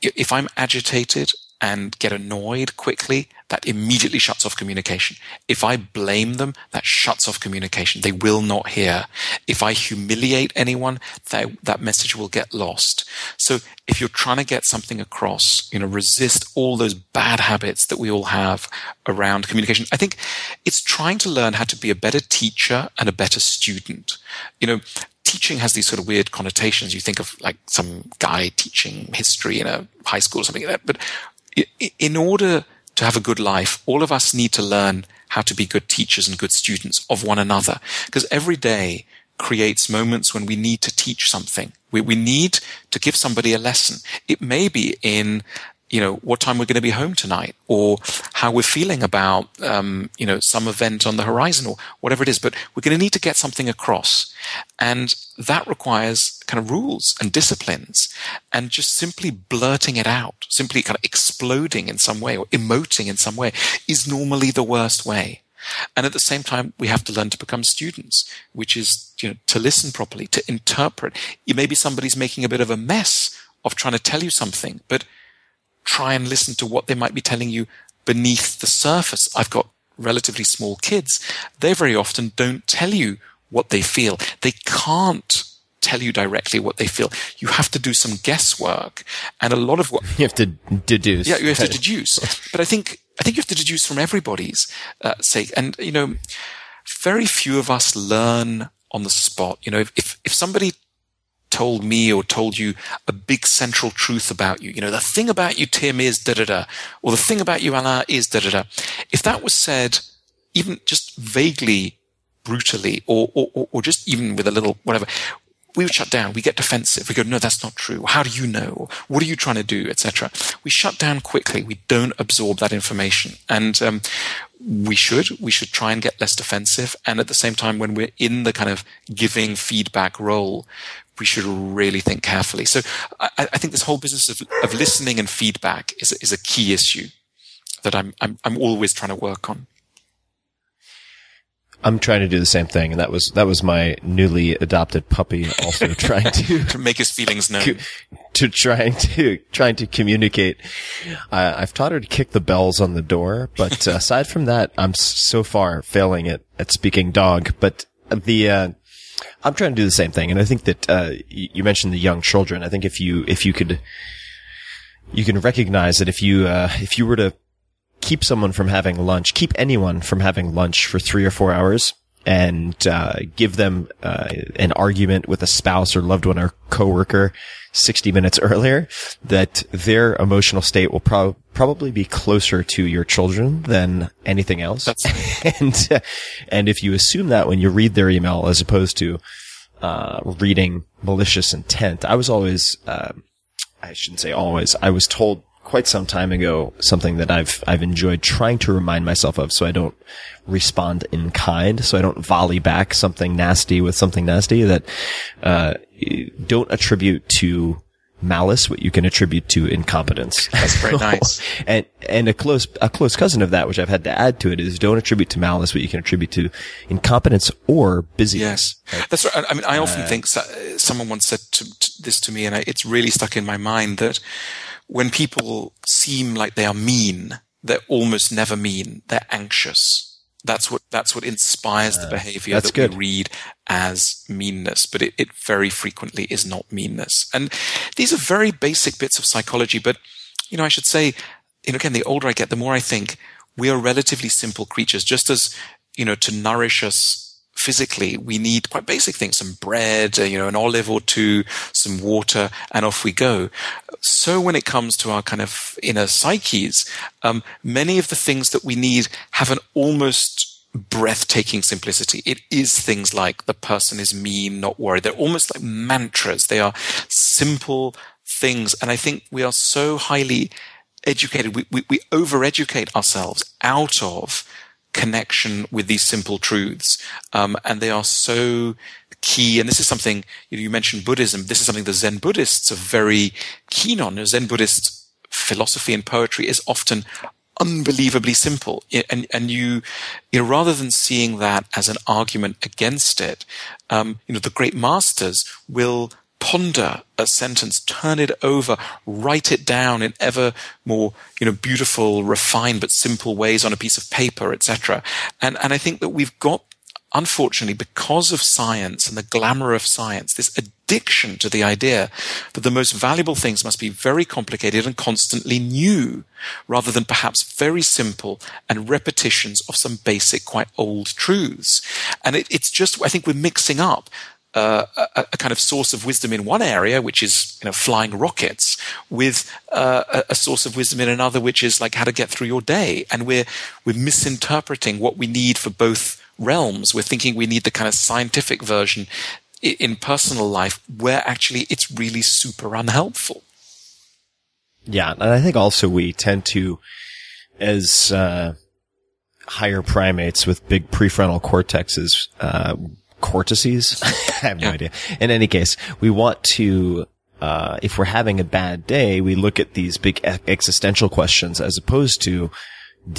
if I'm agitated and get annoyed quickly, that immediately shuts off communication. If I blame them, that shuts off communication. They will not hear. If I humiliate anyone, that, that message will get lost. So if you're trying to get something across, you know, resist all those bad habits that we all have around communication. I think it's trying to learn how to be a better teacher and a better student. You know, teaching has these sort of weird connotations. You think of like some guy teaching history in a high school or something like that. But in order to have a good life, all of us need to learn how to be good teachers and good students of one another. Because every day creates moments when we need to teach something. We, we need to give somebody a lesson. It may be in you know, what time we're going to be home tonight or how we're feeling about, um, you know, some event on the horizon or whatever it is. But we're going to need to get something across. And that requires kind of rules and disciplines and just simply blurting it out, simply kind of exploding in some way or emoting in some way is normally the worst way. And at the same time, we have to learn to become students, which is, you know, to listen properly, to interpret. Maybe somebody's making a bit of a mess of trying to tell you something, but try and listen to what they might be telling you beneath the surface. I've got relatively small kids. They very often don't tell you what they feel. They can't tell you directly what they feel. You have to do some guesswork. And a lot of what You have to deduce. yeah, you have to (laughs) deduce. But I think I think you have to deduce from everybody's uh, sake. And you know, very few of us learn on the spot. You know, if if somebody told me or told you a big central truth about you, you know, the thing about you, Tim, is da da da, or the thing about you, Alain, is da da da. If that was said, even just vaguely, brutally, or or, or just even with a little whatever, we would shut down. We get defensive. We go, no, that's not true. How do you know? What are you trying to do, etc. We shut down quickly. We don't absorb that information, and um, we should. We should try and get less defensive. And at the same time, when we're in the kind of giving feedback role, we should really think carefully. So I, I think this whole business of, of listening and feedback is is a key issue that I'm I'm, I'm always trying to work on. I'm trying to do the same thing, and that was that was my newly adopted puppy also (laughs) trying to (laughs) To make his feelings known. to trying to trying to communicate. I I've taught her to kick the bells on the door, but uh, (laughs) aside from that, I'm so far failing at at speaking dog. But the uh, I'm trying to do the same thing, and I think that uh, you mentioned the young children. I think if you if you could you can recognize that if you uh, if you were to keep someone from having lunch, keep anyone from having lunch for three or four hours, and uh, give them uh, an argument with a spouse or loved one or coworker 60 minutes (laughs) earlier, that their emotional state will prob- probably be closer to your children than anything else. (laughs) and uh, and if you assume that when you read their email as opposed to uh, reading malicious intent, I was always. Uh, I shouldn't say always. I was told quite some time ago something that I've I've enjoyed trying to remind myself of, so I don't respond in kind, so I don't volley back something nasty with something nasty. That uh, don't attribute to malice what you can attribute to incompetence. That's very (laughs) nice. and and a close a close cousin of that, which I've had to add to it, is don't attribute to malice what you can attribute to incompetence or busyness. Yes, that's right. I mean, I Uh, often think so- someone once said to, to this to me, and I, it's really stuck in my mind that when people seem like they are mean, they're almost never mean. They're anxious. That's what that's what inspires the uh, behavior that good. we read as meanness, but it, it very frequently is not meanness. And these are very basic bits of psychology. But you know, I should say, you know, again, the older I get, the more I think we are relatively simple creatures. Just as you know, to nourish us physically, we need quite basic things, some bread, uh, you know, an olive or two, some water, and off we go. So when it comes to our kind of inner psyches, um, many of the things that we need have an almost breathtaking simplicity. It is things like the person is mean, not worried. They're almost like mantras. They are simple things. And I think we are so highly educated. We, we, we overeducate ourselves out of connection with these simple truths. Um, and they are so key. And this is something, you, know, you mentioned Buddhism. This is something the Zen Buddhists are very keen on. Zen Buddhist philosophy and poetry is often unbelievably simple. And, and you, you know, rather than seeing that as an argument against it, um, you know, the great masters will ponder a sentence, turn it over, write it down in ever more, you know, beautiful, refined but simple ways on a piece of paper, etc. And and I think that we've got unfortunately, because of science and the glamour of science, this addiction to the idea that the most valuable things must be very complicated and constantly new, rather than perhaps very simple and repetitions of some basic, quite old truths. And it, it's just, I think we're mixing up uh, a, a kind of source of wisdom in one area, which is you know flying rockets, with uh, a, a source of wisdom in another, which is like how to get through your day, and we're we're misinterpreting what we need for both realms. We're thinking we need the kind of scientific version i- in personal life, where actually it's really super unhelpful. Yeah, and I think also we tend to, as uh, higher primates with big prefrontal cortexes, uh, cortices. (laughs) I have no Yeah. idea. In any case, we want to. Uh, if we're having a bad day, we look at these big existential questions as opposed to,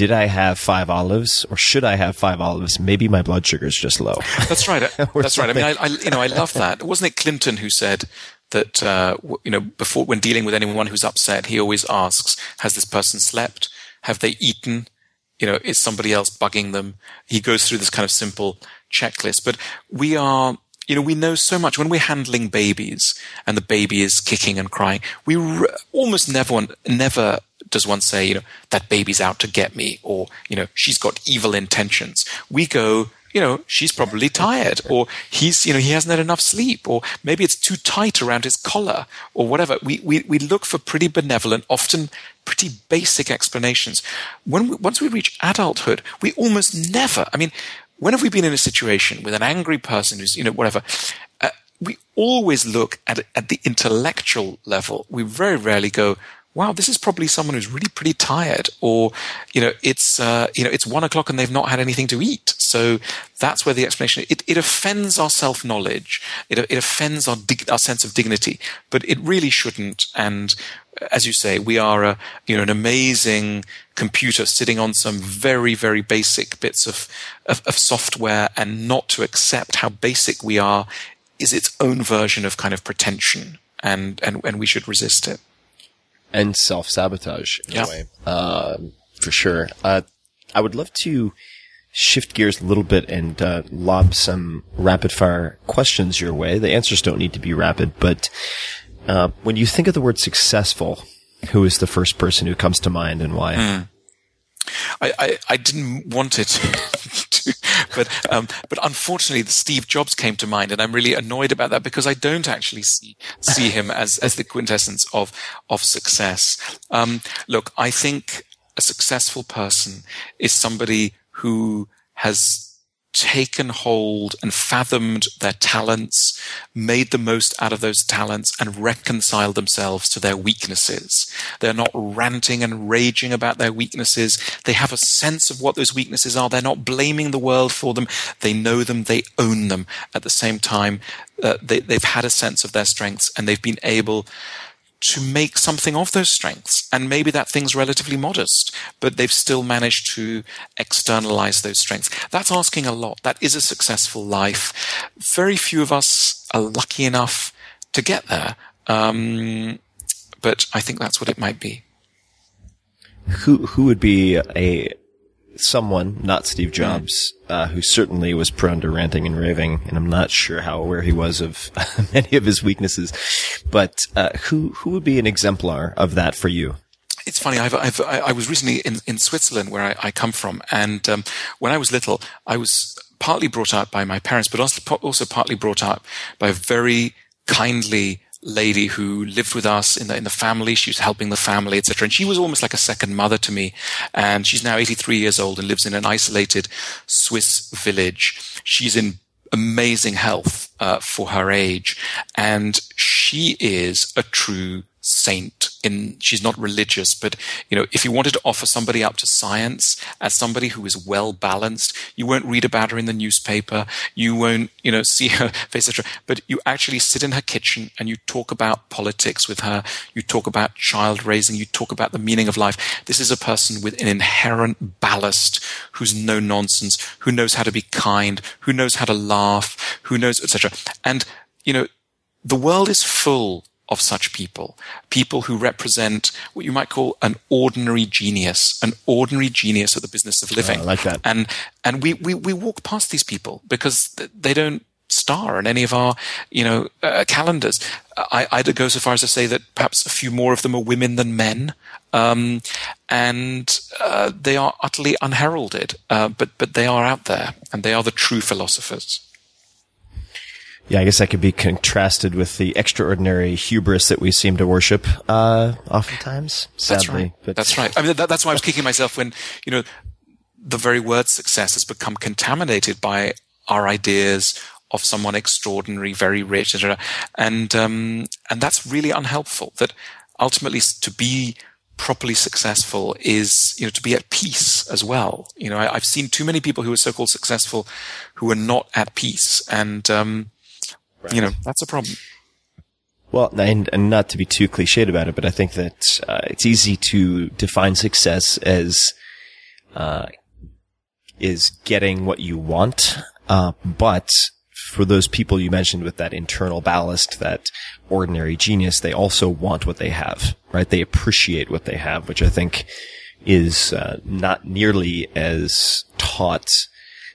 did I have five olives or should I have five olives? Maybe my blood sugar is just low. (laughs) That's right. (laughs) That's right. I mean, I, I, you know, I love that. Wasn't it Clinton who said that, uh, you know, before when dealing with anyone who's upset, he always asks, "Has this person slept? Have they eaten? You know, is somebody else bugging them?" He goes through this kind of simple checklist. But we are, you know, we know so much when we're handling babies and the baby is kicking and crying. We r- almost never, never does one say, you know, that baby's out to get me, or you know, she's got evil intentions. We go, you know, she's probably tired, or he's, you know, he hasn't had enough sleep, or maybe it's too tight around his collar, or whatever. We we we look for pretty benevolent, often pretty basic explanations. When we, once we reach adulthood, we almost never. I mean, when have we been in a situation with an angry person who's, you know, whatever? Uh, we always look at at the intellectual level. We very rarely go, wow, this is probably someone who's really pretty tired, or you know, it's uh, you know, it's one o'clock and they've not had anything to eat. So that's where the explanation. It, it offends our self knowledge. It it offends our dig, our sense of dignity, but it really shouldn't. And as you say, we are a you know an amazing computer sitting on some very very basic bits of, of, of software, and not to accept how basic we are is its own version of kind of pretension, and and and we should resist it. And self sabotage Yeah. way, um, for sure. Uh, I would love to shift gears a little bit and uh, lob some rapid fire questions your way. The answers don't need to be rapid, but uh, when you think of the word successful, who is the first person who comes to mind and why? I, I, I didn't want it (laughs) to, but um, but unfortunately, Steve Jobs came to mind, and I'm really annoyed about that because I don't actually see see him as as the quintessence of of success. Um, look, I think a successful person is somebody who has taken hold and fathomed their talents, made the most out of those talents, and reconciled themselves to their weaknesses. They're not ranting and raging about their weaknesses. They have a sense of what those weaknesses are. They're not blaming the world for them. They know them. They own them. At the same time, uh, they, they've had a sense of their strengths and they've been able to make something of those strengths. And maybe that thing's relatively modest, but they've still managed to externalize those strengths. That's asking a lot. That is a successful life. Very few of us are lucky enough to get there. Um, but I think that's what it might be. Who who would be a someone, not Steve Jobs, uh, who certainly was prone to ranting and raving, and I'm not sure how aware he was of (laughs) many of his weaknesses, but uh, who who would be an exemplar of that for you? It's funny. I've, I've, I I was recently in, in Switzerland, where I, I come from, and um, when I was little, I was partly brought up by my parents, but also, also partly brought up by a very kindly lady who lived with us in the in the family. She was helping the family, etc. And she was almost like a second mother to me. And she's now 83 years old and lives in an isolated Swiss village. She's in amazing health uh, for her age, and she is a true saint in she's not religious but you know if you wanted to offer somebody up to science as somebody who is well balanced you won't read about her in the newspaper you won't you know (laughs) see her face etc but you actually sit in her kitchen and you talk about politics with her you talk about child raising you talk about the meaning of life. This is a person with an inherent ballast who's no nonsense who knows how to be kind who knows how to laugh who knows etc and you know the world is full of such people, people who represent what you might call an ordinary genius, an ordinary genius at the business of living. I like that. And and we we we walk past these people because they don't star in any of our you know uh, calendars. I, I'd go so far as to say that perhaps a few more of them are women than men. Um, and uh, they are utterly unheralded, uh, but but they are out there, and they are the true philosophers. Yeah, I guess that could be contrasted with the extraordinary hubris that we seem to worship, uh, oftentimes, sadly. That's right. That's right. I mean, that, that's why I was kicking myself when, you know, the very word success has become contaminated by our ideas of someone extraordinary, very rich, etc. And, um, and that's really unhelpful that ultimately to be properly successful is you know to be at peace as well. You know, I, I've seen too many people who are so-called successful who are not at peace, and um, you know that's a problem. Well, and, and not to be too cliched about it, but I think that uh, it's easy to define success as uh, is getting what you want, uh, but for those people you mentioned with that internal ballast, that ordinary genius, they also want what they have, right? They appreciate what they have, which I think is uh, not nearly as taught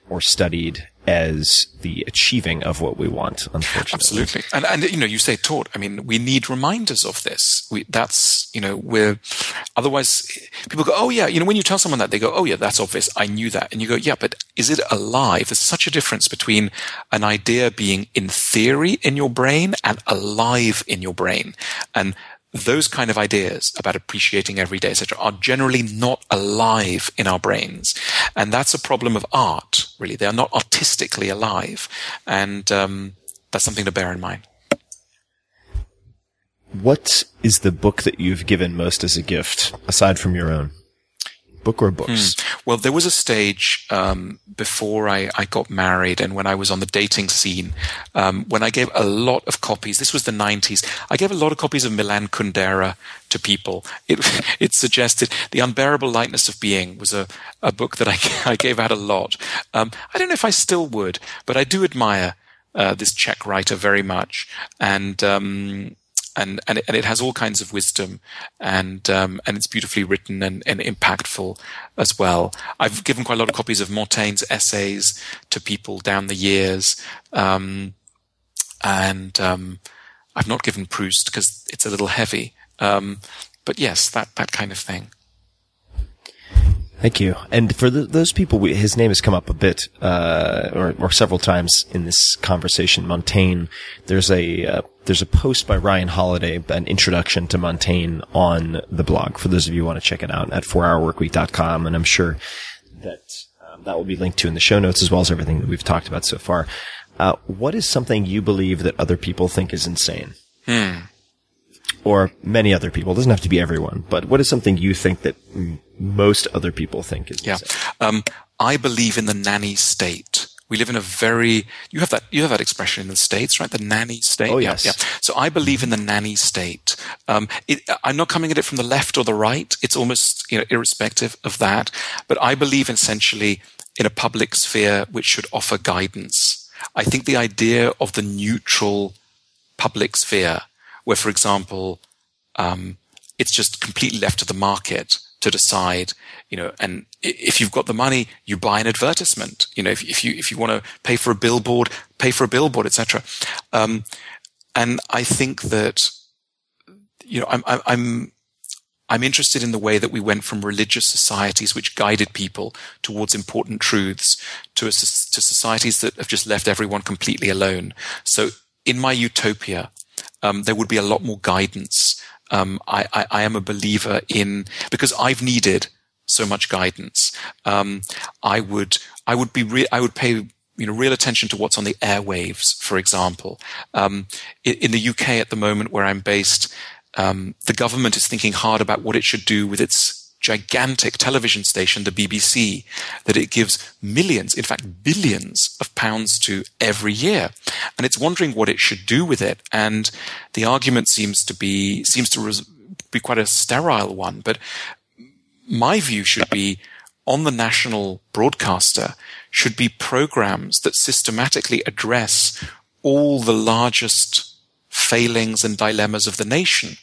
or studied as the achieving of what we want, unfortunately. Absolutely. And, and, you know, you say taught. I mean, we need reminders of this. We, that's, you know, we're, otherwise people go, oh yeah, you know, when you tell someone that, they go, oh yeah, that's obvious. I knew that. And you go, yeah, but is it alive? There's such a difference between an idea being in theory in your brain and alive in your brain. And those kind of ideas about appreciating every day, etc., are generally not alive in our brains, and that's a problem of art. Really, they are not artistically alive, and um, that's something to bear in mind. What is the book that you've given most as a gift, aside from your own? Book or books? Well, there was a stage um, before I, I got married and when I was on the dating scene, um, when I gave a lot of copies. This was the 90s. I gave a lot of copies of Milan Kundera to people. It, (laughs) it suggested The Unbearable Lightness of Being was a, a book that I, (laughs) I gave out a lot. Um, I don't know if I still would, but I do admire uh, this Czech writer very much. And um, and and it, and it has all kinds of wisdom, and um, and it's beautifully written and, and impactful as well. I've given quite a lot of copies of Montaigne's essays to people down the years, um, and um, I've not given Proust because it's a little heavy. Um, but yes, that that kind of thing. Thank you. And for the, those people, we, his name has come up a bit, uh, or, or several times in this conversation. Montaigne. There's a uh, there's a post by Ryan Holiday, an introduction to Montaigne on the blog. For those of you who want to check it out at 4hourworkweek.com, and I'm sure that um, that will be linked to in the show notes as well as everything that we've talked about so far. Uh, what is something you believe that other people think is insane? Or many other people. It doesn't have to be everyone, but what is something you think that mm, most other people think is Yeah. Um, I believe in the nanny state. We live in a very, you have that, you have that expression in the States, right? The nanny state. Oh, Yeah, yes. Yeah. So I believe in the nanny state. Um, it, I'm not coming at it from the left or the right. It's almost, you know, irrespective of that. But I believe essentially in a public sphere which should offer guidance. I think the idea of the neutral public sphere, where, for example, um, it's just completely left to the market to decide, you know, and if you've got the money, you buy an advertisement. You know, if, if you, if you want to pay for a billboard, pay for a billboard, etc. Um, and I think that, you know, I'm, I'm, I'm, interested in the way that we went from religious societies which guided people towards important truths to, a, to societies that have just left everyone completely alone. So in my utopia, um, there would be a lot more guidance. Um, I, I, I am a believer in because I've needed so much guidance. Um, I would I would be re- I would pay you know real attention to what's on the airwaves, for example. Um, in, in the UK at the moment, where I'm based, um, the government is thinking hard about what it should do with its gigantic television station, the BBC, that it gives millions, in fact, billions of pounds to every year. And it's wondering what it should do with it. And the argument seems to be, seems to res- be quite a sterile one. But my view should be on the national broadcaster should be programs that systematically address all the largest failings and dilemmas of the nation,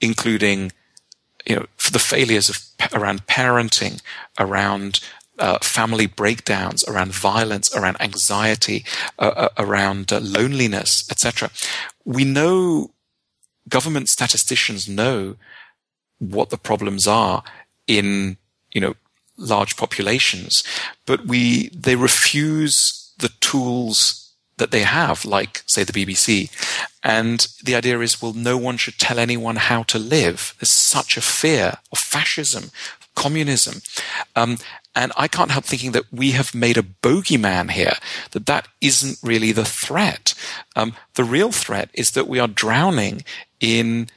including you know, for the failures of around parenting, around uh, family breakdowns, around violence, around anxiety, uh, uh, around uh, loneliness, etc. We know government statisticians know what the problems are in you know large populations, but we they refuse the tools that they have, like say the BBC. And the idea is, well, no one should tell anyone how to live. There's such a fear of fascism, communism. Um, and I can't help thinking that we have made a bogeyman here, that that isn't really the threat. Um, the real threat is that we are drowning in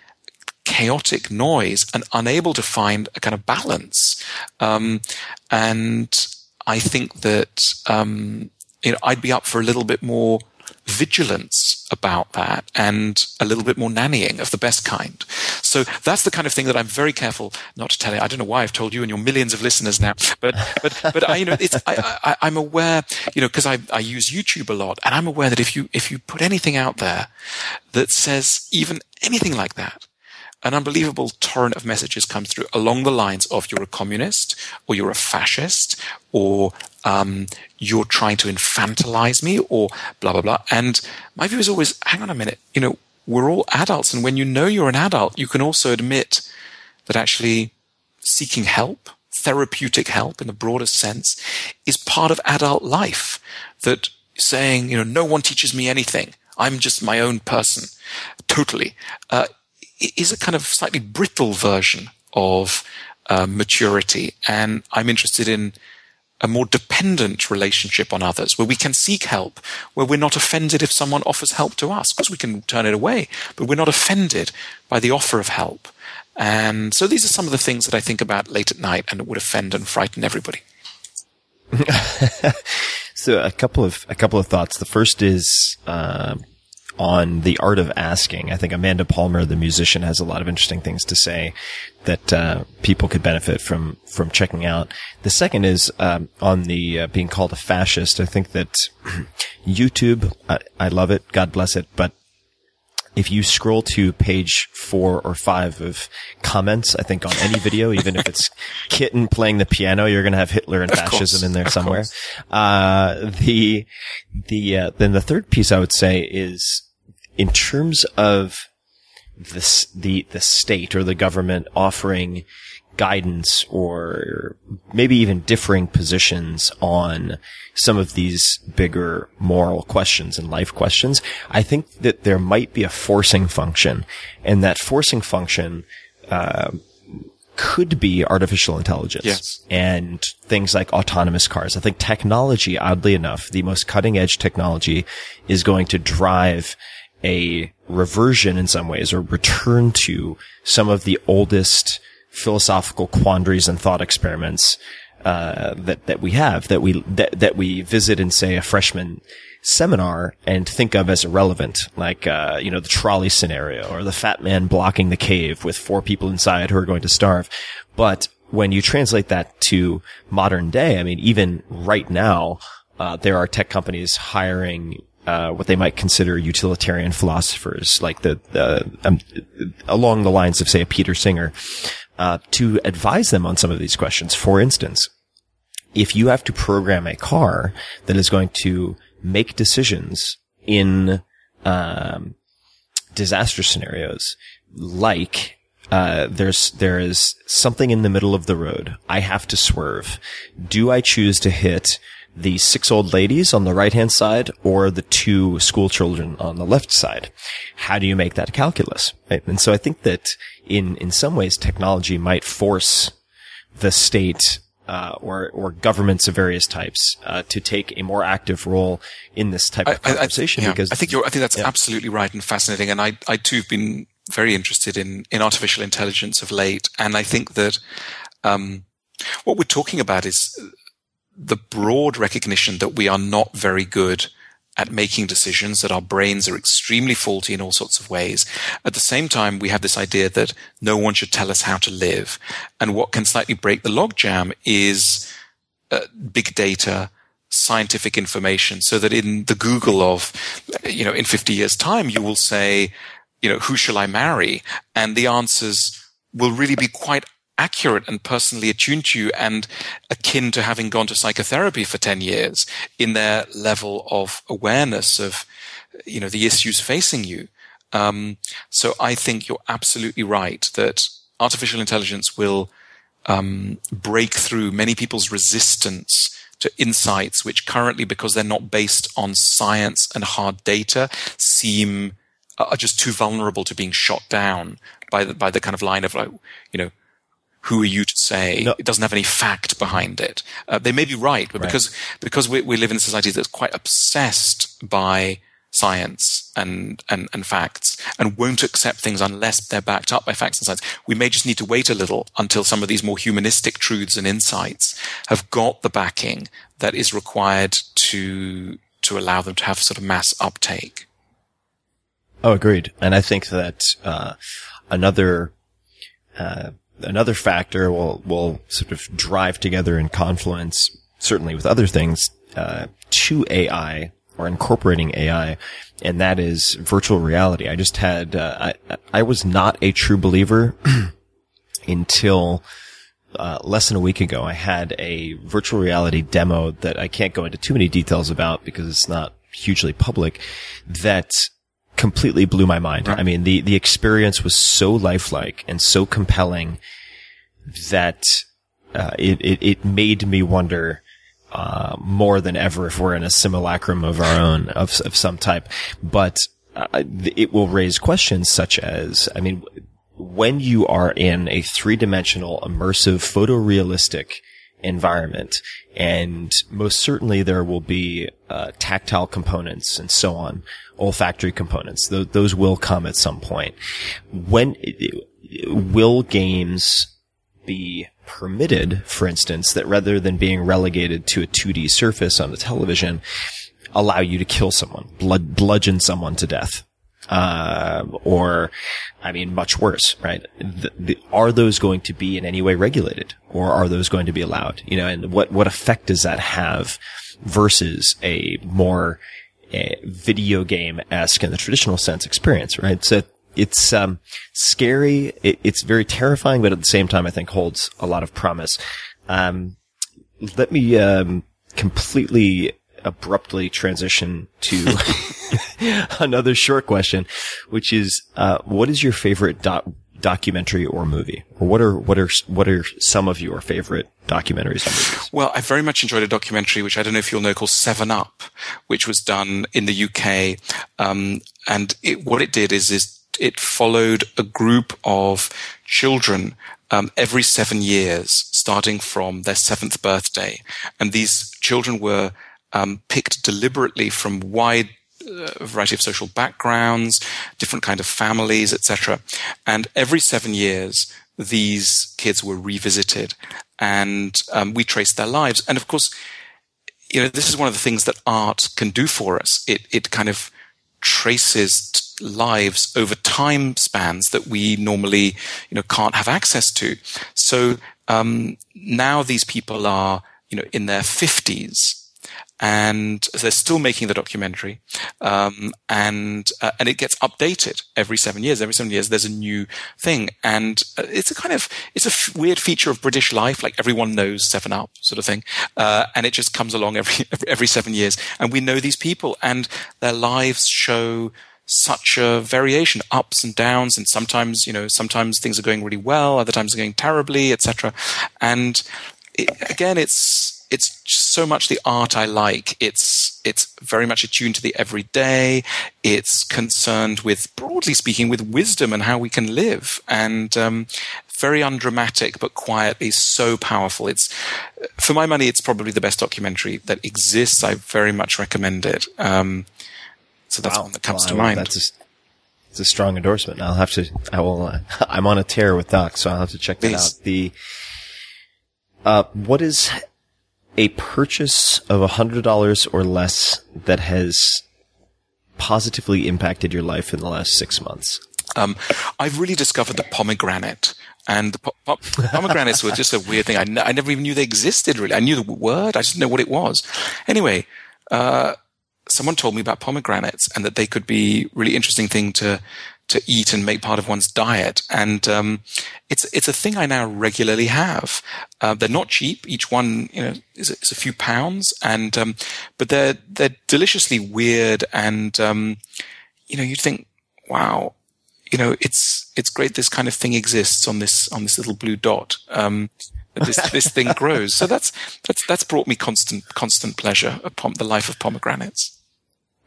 chaotic noise and unable to find a kind of balance. Um, and I think that um, you know I'd be up for a little bit more vigilance about that and a little bit more nannying of the best kind. So that's the kind of thing that I'm very careful not to tell you. I don't know why I've told you and your millions of listeners now, but but but I, you know, it's I, I, am aware, you know, because I I use YouTube a lot, and I'm aware that if you if you put anything out there that says even anything like that, an unbelievable torrent of messages comes through along the lines of you're a communist or you're a fascist or um, you're trying to infantilize me or blah blah blah. And my view is always, hang on a minute, you know, we're all adults, and when you know you're an adult, you can also admit that actually seeking help, therapeutic help in the broadest sense, is part of adult life. That saying, you know, no one teaches me anything. I'm just my own person, totally. Uh, is a kind of slightly brittle version of uh, maturity. And I'm interested in a more dependent relationship on others where we can seek help, where we're not offended if someone offers help to us because we can turn it away, but we're not offended by the offer of help. And so these are some of the things that I think about late at night and it would offend and frighten everybody. (laughs) so a couple of a couple of thoughts. The first is uh, on the art of asking. I think Amanda Palmer, the musician, has a lot of interesting things to say that uh, people could benefit from from checking out. The second is um, on the uh, being called a fascist. I think that (clears throat) YouTube, I, I love it, God bless it, but if you scroll to page four or five of comments, I think on any video, even if it's (laughs) kitten playing the piano, you're going to have Hitler and fascism in there somewhere. Uh, the, the, uh, then the third piece I would say is in terms of the, the, the state or the government offering guidance or maybe even differing positions on some of these bigger moral questions and life questions, I think that there might be a forcing function and that forcing function, uh, could be artificial intelligence yes. and things like autonomous cars. I think technology, oddly enough, the most cutting edge technology is going to drive a reversion in some ways or return to some of the oldest philosophical quandaries and thought experiments uh, that that we have that we that that we visit in say a freshman seminar and think of as irrelevant, like uh, you know the trolley scenario or the fat man blocking the cave with four people inside who are going to starve. But when you translate that to modern day, I mean, even right now, uh, there are tech companies hiring uh, what they might consider utilitarian philosophers, like the, um, along the lines of say a Peter Singer, uh, to advise them on some of these questions. For instance, if you have to program a car that is going to make decisions in um, disaster scenarios, like uh, there's there is something in the middle of the road. I have to swerve. Do I choose to hit the six old ladies on the right hand side or the two school children on the left side. How do you make that calculus? Right? And so I think that in, in some ways technology might force the state uh, or or governments of various types uh, to take a more active role in this type of conversation. I, I, yeah, because I think you're, I think that's yeah. absolutely right and fascinating. And I I too have been very interested in in artificial intelligence of late, and I think that um, what we're talking about is the broad recognition that we are not very good at making decisions, that our brains are extremely faulty in all sorts of ways. At the same time, we have this idea that no one should tell us how to live. And what can slightly break the logjam is uh, big data, scientific information, so that in the Google of, you know, in 50 years time, you will say, you know, who shall I marry? And the answers will really be quite accurate and personally attuned to you and akin to having gone to psychotherapy for 10 years in their level of awareness of, you know, the issues facing you. Um, so I think you're absolutely right that artificial intelligence will um, break through many people's resistance to insights which currently, because they're not based on science and hard data, seem are just too vulnerable to being shot down by the by the kind of line of like, you know, who are you to say? No. It doesn't have any fact behind it. Uh, they may be right, but right. because because we, we live in a society that's quite obsessed by science and, and, and facts and won't accept things unless they're backed up by facts and science. We may just need to wait a little until some of these more humanistic truths and insights have got the backing that is required to, to allow them to have sort of mass uptake. Oh, agreed. And I think that, uh, another, uh, another factor will, will sort of drive together in confluence, certainly with other things, uh, to AI or incorporating AI, and that is virtual reality. I just had, uh, I, I was not a true believer (clears throat) until, uh, less than a week ago. I had a virtual reality demo that I can't go into too many details about because it's not hugely public that completely blew my mind. I mean, the, the experience was so lifelike and so compelling that, uh, it, it, it made me wonder, uh, more than ever if we're in a simulacrum of our own of, of some type. But uh, it will raise questions such as, I mean, when you are in a three dimensional immersive photorealistic environment and most certainly there will be uh, tactile components and so on olfactory components Th- those will come at some point when will games be permitted, for instance, that rather than being relegated to a 2D surface on the television, allow you to kill someone, blood, bludgeon someone to death. Uh, or, I mean, much worse, right? The, the, are those going to be in any way regulated or are those going to be allowed? You know, and what, what effect does that have versus a more a video game-esque in the traditional sense experience, right? So it's um, scary. It, it's very terrifying, but at the same time, I think holds a lot of promise. Um, let me um, completely abruptly transition to (laughs) (laughs) another short question, which is, uh, what is your favorite doc- documentary or movie, or what are what are what are some of your favorite documentaries? Well, I very much enjoyed a documentary which I don't know if you'll know called Seven Up, which was done in the UK, um, and it, what it did is is it followed a group of children um, every seven years, starting from their seventh birthday, and these children were um, picked deliberately from wide uh, variety of social backgrounds, different kind of families, etc. And every seven years, these kids were revisited, and um, we traced their lives. And of course, you know, this is one of the things that art can do for us. It it kind of traces lives over time spans that we normally, you know, can't have access to. So um, now these people are, you know, in their fifties and they're still making the documentary, um, and uh, and it gets updated every seven years. Every seven years, there's a new thing, and uh, it's a kind of it's a f- weird feature of British life. Like everyone knows Seven Up, sort of thing, uh, and it just comes along (laughs) every, every seven years, and we know these people, and their lives show such a variation, ups and downs, and sometimes you know sometimes things are going really well, other times are going terribly, etc. And it, again, it's it's so much the art I like. It's it's very much attuned to the everyday. It's concerned with, broadly speaking, with wisdom and how we can live, and um, very undramatic but quietly so powerful. It's for my money, it's probably the best documentary that exists. I very much recommend it. Um, so that's Wow. one that comes Well, to mind. That's a, it's a strong endorsement. I'll have to. I will. Uh, I'm on a tear with Doc, so I'll have to check that Please. out. The uh, what is a purchase of a hundred dollars or less that has positively impacted your life in the last six months? Um, I've really discovered the pomegranate. And the po- po- pomegranates were just a weird thing. I, n- I never even knew they existed, really. I knew the word, I just didn't know what it was. Anyway, uh, someone told me about pomegranates and that they could be really interesting thing to to eat and make part of one's diet. And um, it's it's a thing I now regularly have. Uh, they're not cheap. Each one, you know, is, is a few pounds, and um, but they're they're deliciously weird. And um, you know, you'd think, wow, you know, it's it's great this kind of thing exists on this on this little blue dot. Um, this (laughs) this thing grows. So that's that's that's brought me constant constant pleasure. upon the life of pomegranates.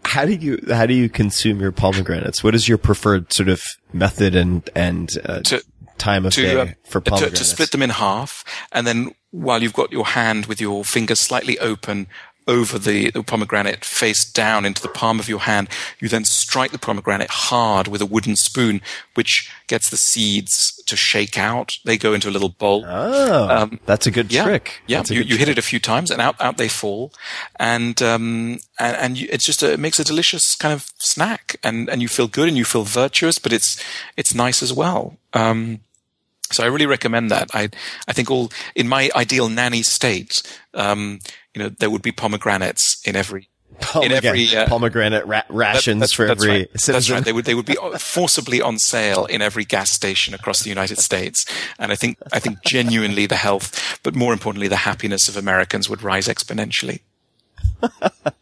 How do you how do you consume your pomegranates? What is your preferred sort of method and and uh, To- time of to, day um, for to, pomegranates? to split them in half, and then while you've got your hand with your fingers slightly open over the, the pomegranate face down into the palm of your hand. You then strike the pomegranate hard with a wooden spoon, which gets the seeds to shake out. They go into a little bowl. Oh, that's a good Yeah, trick. yeah. You, you hit trick. it a few times, and out out they fall, and um and, and you, it's just a, it makes a delicious kind of snack, and and you feel good and you feel virtuous, but it's it's nice as well. Um, so I really recommend that. I I think all in my ideal nanny state, um, you know, there would be pomegranates in every Pomegranate, every, uh, pomegranate ra- rations that- for that's every right. That's citizen. right. They would they would be forcibly on sale in every gas station across the United States, and I think I think genuinely the health, but more importantly the happiness of Americans would rise exponentially. (laughs)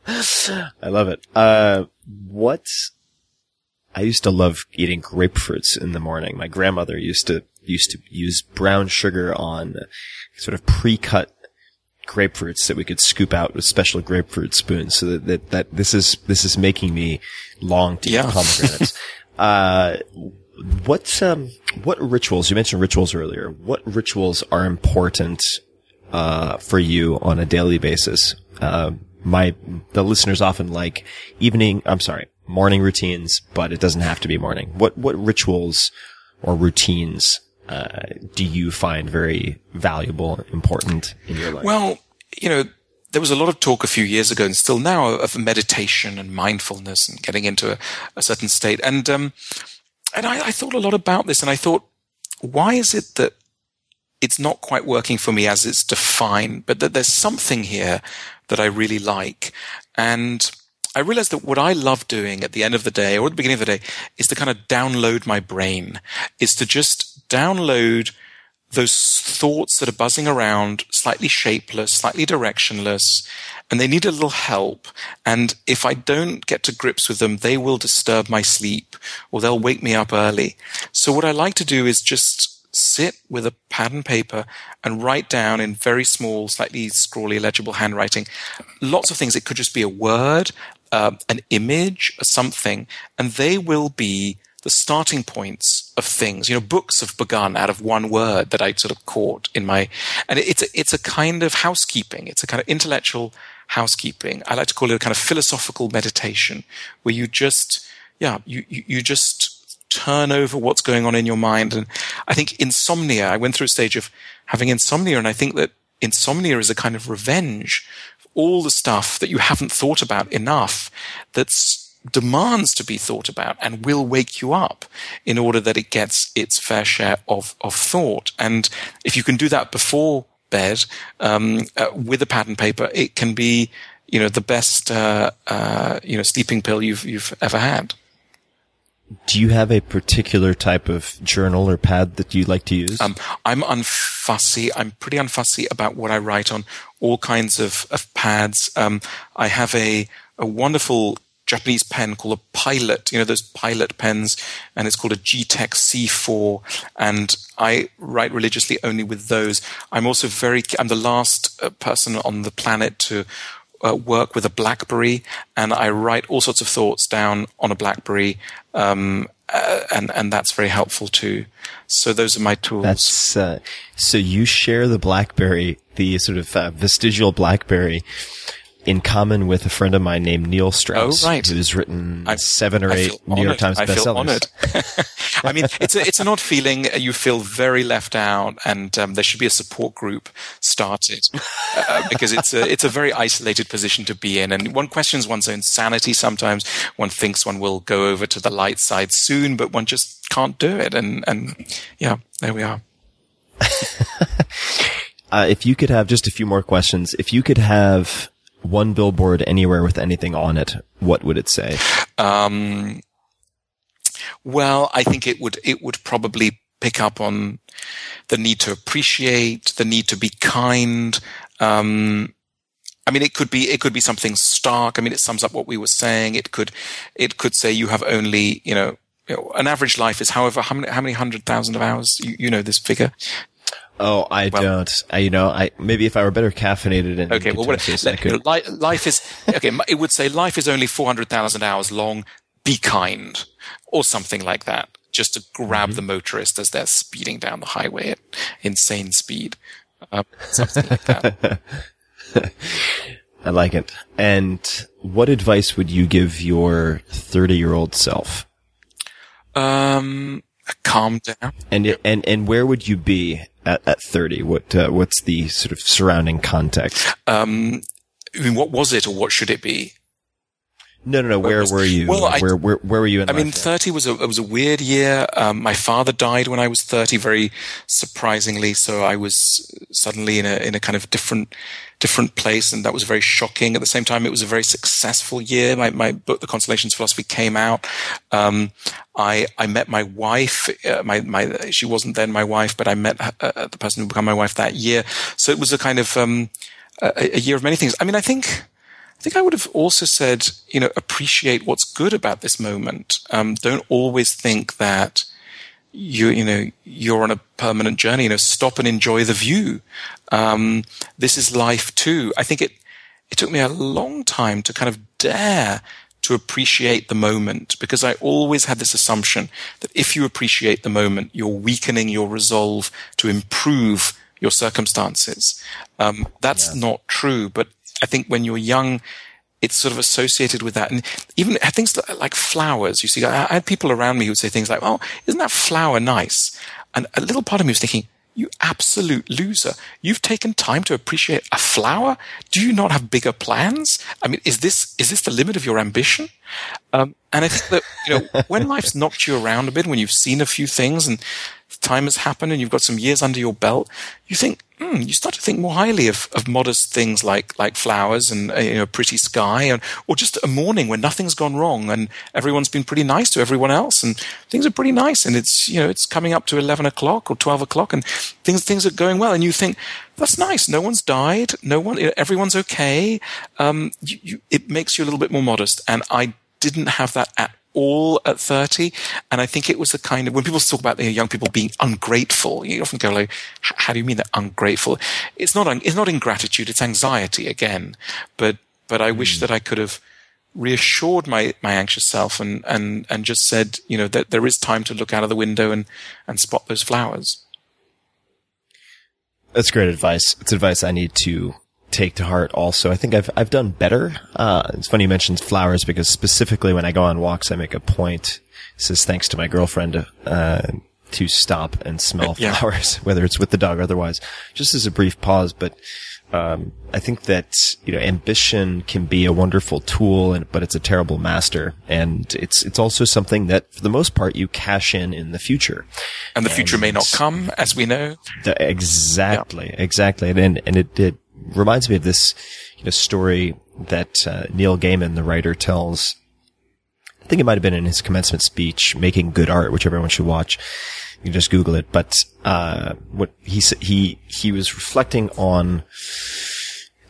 I love it. Uh, what? I used to love eating grapefruits in the morning. My grandmother used to used to use brown sugar on sort of pre-cut grapefruits that we could scoop out with special grapefruit spoons. So that that, that this is this is making me long to Yeah. eat pomegranates. (laughs) uh, what um what rituals? You mentioned rituals earlier. What rituals are important uh, for you on a daily basis. Uh, my the listeners often like evening. I'm sorry, morning routines, but it doesn't have to be morning. What what rituals or routines uh, do you find very valuable, important in your life? Well, you know, there was a lot of talk a few years ago, and still now, of meditation and mindfulness and getting into a, a certain state. And um, and I, I thought a lot about this, and I thought, why is it that it's not quite working for me as it's defined, but that there's something here that I really like, and I realized that what I love doing at the end of the day or at the beginning of the day is to kind of download my brain, is to just download those thoughts that are buzzing around, slightly shapeless, slightly directionless, and they need a little help. And if I don't get to grips with them, they will disturb my sleep or they'll wake me up early. So what I like to do is just sit with a pad and paper and write down in very small, slightly scrawly, legible handwriting lots of things. It could just be a word, um, an image, something, and they will be the starting points of things. You know, books have begun out of one word that I sort of caught in my, and it's a, it's a kind of housekeeping. It's a kind of intellectual housekeeping. I like to call it a kind of philosophical meditation where you just, yeah, you, you, you just turn over what's going on in your mind. And I think insomnia, I went through a stage of having insomnia and I think that insomnia is a kind of revenge for all the stuff that you haven't thought about enough that's demands to be thought about and will wake you up in order that it gets its fair share of, of thought. And if you can do that before bed um, uh, with a pad and paper, it can be, you know, the best, uh, uh, you know, sleeping pill you've you've ever had. do you have a particular type of journal or pad that you like to use? Um, I'm unfussy. I'm pretty unfussy about what I write on all kinds of, of pads. Um, I have a, a wonderful Japanese pen called a Pilot, you know, those Pilot pens, and it's called a G-Tech C4, and I write religiously only with those. I'm also very, I'm the last uh, person on the planet to uh, work with a BlackBerry, and I write all sorts of thoughts down on a BlackBerry, um, uh, and and that's very helpful too. So those are my tools. That's uh, so you share the BlackBerry, the sort of uh, vestigial BlackBerry, in common with a friend of mine named Neil Strauss, Oh, right. who's written I- seven or I eight New York. Times I feel bestsellers. (laughs) I mean, it's a, it's an odd feeling. You feel very left out, and um, there should be a support group started uh, because it's a it's a very isolated position to be in, and one questions one's own sanity. Sometimes one thinks one will go over to the light side soon, but one just can't do it. And and yeah, there we are. (laughs) Uh, if you could have just a few more questions, if you could have one billboard anywhere with anything on it, what would it say? Um, well, I think it would it would probably pick up on the need to appreciate, the need to be kind. Um, I mean, it could be it could be something stark. I mean, it sums up what we were saying. It could it could say you have only you know. An average life is however how many how many hundred thousand of hours you, you know this figure Oh, I Well- don't. I, you know, I maybe if I were better caffeinated and Okay, well, what, let- could. li- life is okay. It would say life is only four hundred thousand hours long. Be kind, or something like that, just to grab Mm-hmm. the motorist as they're speeding down the highway at insane speed. Uh, something like that. (laughs) I like it. And what advice would you give your 30 year old self? Um, calm down. And, and, and where would you be at, at 30? What, uh, what's the sort of surrounding context? Um, I mean, what was it or what should it be? No, no, no. Where was- were you? well, I- where, where, where were you in I mean? 30 was a, it was a weird year. Um, my father died when I was 30, very surprisingly. So I was suddenly in a, in a kind of different, different place. And that was very shocking. At the same time, it was a very successful year. My, my book, The Consolations Philosophy came out. Um, I, I met my wife, uh, my, my, she wasn't then my wife, but I met uh, the person who became my wife that year. So it was a kind of, um, a, a year of many things. I mean, I think, I think I would have also said, you know, appreciate what's good about this moment. Um, don't always think that you, you know, you're on a permanent journey. You know, stop and enjoy the view. Um, this is life too. I think it, it took me a long time to kind of dare to appreciate the moment because I always had this assumption that if you appreciate the moment, you're weakening your resolve to improve your circumstances. Um, that's not true, but I think when you're young, it's sort of associated with that. And even things like flowers, you see, I had people around me who would say things like, Oh, isn't that flower nice? And a little part of me was thinking, you absolute loser. You've taken time to appreciate a flower. Do you not have bigger plans? I mean, is this, is this the limit of your ambition? Um, and I think that, you know, (laughs) when life's knocked you around a bit, when you've seen a few things and time has happened and you've got some years under your belt, you think, hmm, you start to think more highly of, of modest things like, like flowers and a you know, pretty sky and, or just a morning when nothing's gone wrong and everyone's been pretty nice to everyone else and things are pretty nice and it's, you know, it's coming up to 11 o'clock or 12 o'clock and things, things are going well. And you think, that's nice. No one's died. No one, everyone's okay. Um, you, you, it makes you a little bit more modest. And I didn't have that at all at 30. And I think it was a kind of, when people talk about you know, young people being ungrateful, you often go like, how do you mean they're ungrateful? It's not, un- it's not ingratitude, it's anxiety again. But, but I wish hmm. that I could have reassured my, my anxious self and, and, and just said, you know, that there is time to look out of the window and, and spot those flowers. That's great advice. It's advice I need to take to heart also. I think I've, I've done better. Uh, it's funny you mentioned flowers because specifically when I go on walks, I make a point. This is thanks to my girlfriend, uh, to stop and smell (laughs) Yeah. flowers, (laughs) whether it's with the dog or otherwise, just as a brief pause. But, um, I think that, you know, ambition can be a wonderful tool and, but it's a terrible master. And it's, it's also something that for the most part you cash in in the future. And the future may not come, as we know. The- exactly, exactly, and and it, it reminds me of this you know story that uh, Neil Gaiman, the writer, tells. I think it might have been in his commencement speech, "Making Good Art," which everyone should watch. You can just Google it. But uh, what he he he was reflecting on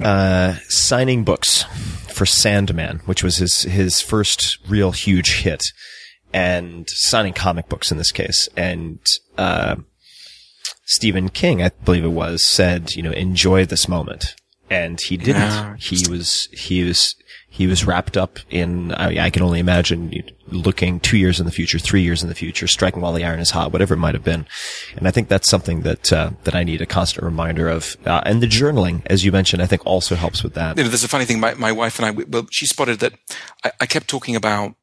uh, signing books for Sandman, which was his his first real huge hit, and signing comic books in this case, and. Stephen King, I believe it was, said, you know, enjoy this moment. And he didn't. Yeah. He was, he was, he was wrapped up in, I, I can only imagine looking two years in the future, three years in the future, striking while the iron is hot, whatever it might have been. And I think that's something that, uh, that I need a constant reminder of. Uh, and the journaling, as you mentioned, I think also helps with that. you know, there's a funny thing. My, my wife and I, well, she spotted that I, I kept talking about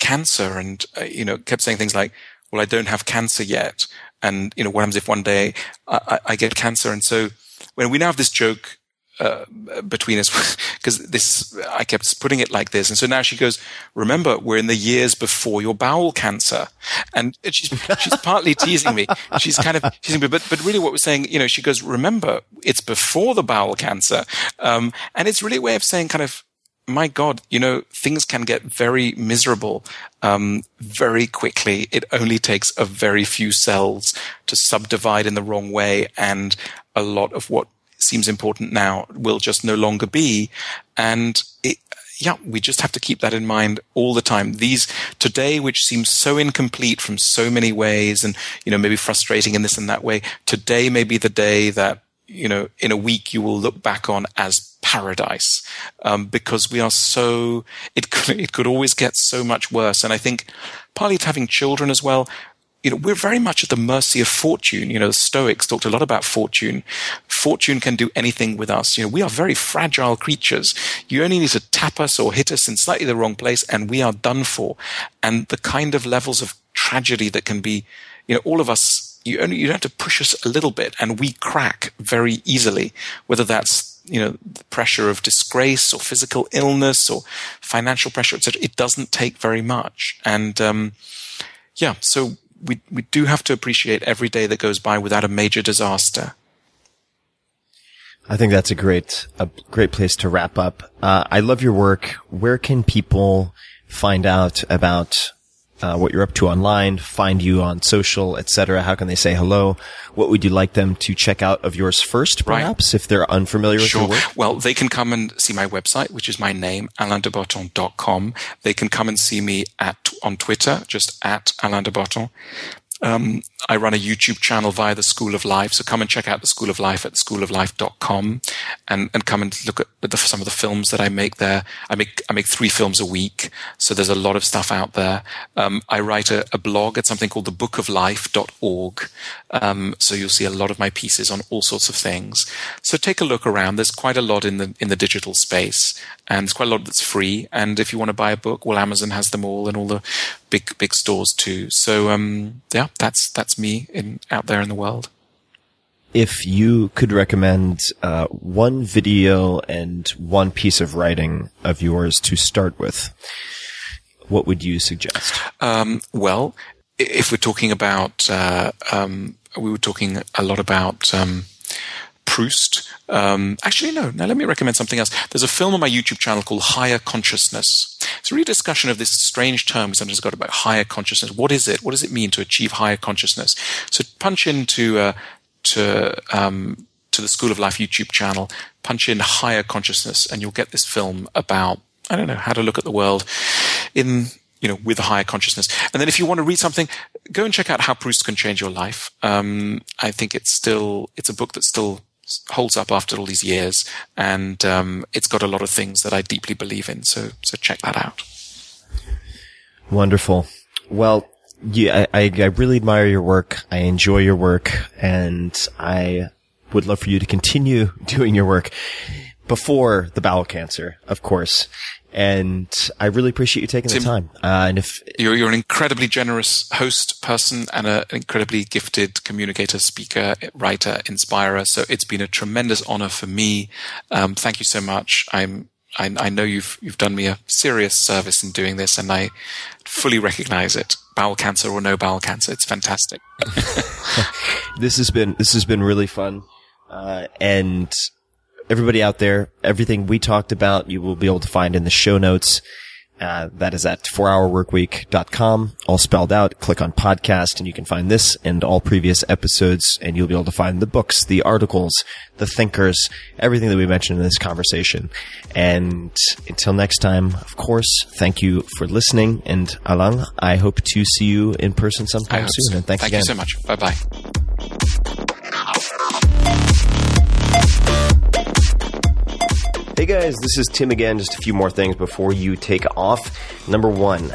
cancer and, uh, you know, kept saying things like, well, I don't have cancer yet. And, you know, what happens if one day I, I, get cancer? And so when we now have this joke, uh, between us, (laughs) because this, I kept putting it like this. And so now she goes, remember, we're in the years before your bowel cancer. And she's, she's (laughs) partly teasing me. She's kind of teasing me, but, but really what we're saying, you know, she goes, remember, it's before the bowel cancer. Um, and it's really a way of saying kind of, my God, you know, things can get very miserable um, very quickly. It only takes a very few cells to subdivide in the wrong way, and a lot of what seems important now will just no longer be. And it, yeah, we just have to keep that in mind all the time. These today, which seems so incomplete from so many ways, and you know, maybe frustrating in this and that way. Today may be the day that you know, in a week you will look back on as paradise, um, because we are so, it could, (laughs) it could always get so much worse. And I think partly it's having children as well. you know, we're very much at the mercy of fortune. You know, the Stoics talked a lot about fortune. Fortune can do anything with us. You know, we are very fragile creatures. You only need to tap us or hit us in slightly the wrong place and we are done for. And the kind of levels of tragedy that can be, you know, all of us, you only, you have to push us a little bit and we crack very easily, whether that's, you know, the pressure of disgrace or physical illness or financial pressure, etc. It doesn't take very much. And, um, yeah, so we we do have to appreciate every day that goes by without a major disaster. I think that's a great a great place to wrap up. Uh, I love your work. Where can people find out about Uh, what you're up to online, find you on social, etc.? How can they say hello? What would you like them to check out of yours first, perhaps, right. if they're unfamiliar sure. with your work? Well, they can come and see my website, which is my name, alaindebotton.com. They can come and see me at on Twitter, just at Alain de Botton. Um, I run a YouTube channel via the School of Life. So come and check out the School of Life at schooloflife.com and, and come and look at the, some of the films that I make there. I make, I make three films a week. So there's a lot of stuff out there. Um, I write a, a, blog at something called the bookoflife.org. Um, so you'll see a lot of my pieces on all sorts of things. So take a look around. There's quite a lot in the, in the digital space and there's quite a lot that's free. And if you want to buy a book, well, Amazon has them all and all the big, big stores too. So, um, yeah, that's, that's me in, out there in the world. If you could recommend uh, one video and one piece of writing of yours to start with, what would you suggest? Um, well, if we're talking about, uh, um, we were talking a lot about um, Proust. Um, actually, no. Now, let me recommend something else. There's a film on my YouTube channel called Higher Consciousness. It's a really discussion of this strange term we sometimes got about higher consciousness. What is it? What does it mean to achieve higher consciousness? So punch into uh, to um, to the School of Life YouTube channel, punch in higher consciousness, and you'll get this film about I don't know how to look at the world in you know with a higher consciousness. And then if you want to read something, go and check out How Proust Can Change Your Life. Um, I think it's still it's a book that still holds up after all these years, and um, it's got a lot of things that I deeply believe in. So so check that out. Wonderful. Well, yeah, I, I really admire your work. I enjoy your work, and I would love for you to continue (laughs) doing your work before the bowel cancer, of course. And I really appreciate you taking Tim, the time. Uh, and if you're, you're an incredibly generous host, person, and an incredibly gifted communicator, speaker, writer, inspirer. So it's been a tremendous honor for me. Um, thank you so much. I'm I, I, know you've you've done me a serious service in doing this, and I fully recognize it. Bowel cancer or no bowel cancer, it's fantastic. (laughs) (laughs) this has been this has been really fun, uh, and everybody out there, everything we talked about, you will be able to find in the show notes. Uh, that is at 4hourworkweek.com, all spelled out. Click on podcast and you can find this and all previous episodes and you'll be able to find the books, the articles, the thinkers, everything that we mentioned in this conversation. And until next time, of course, thank you for listening. And Alain, I hope to see you in person sometime soon. So. And thanks thank again. you so much. Bye bye. Hey guys, this is Tim again. Just a few more things before you take off. Number one,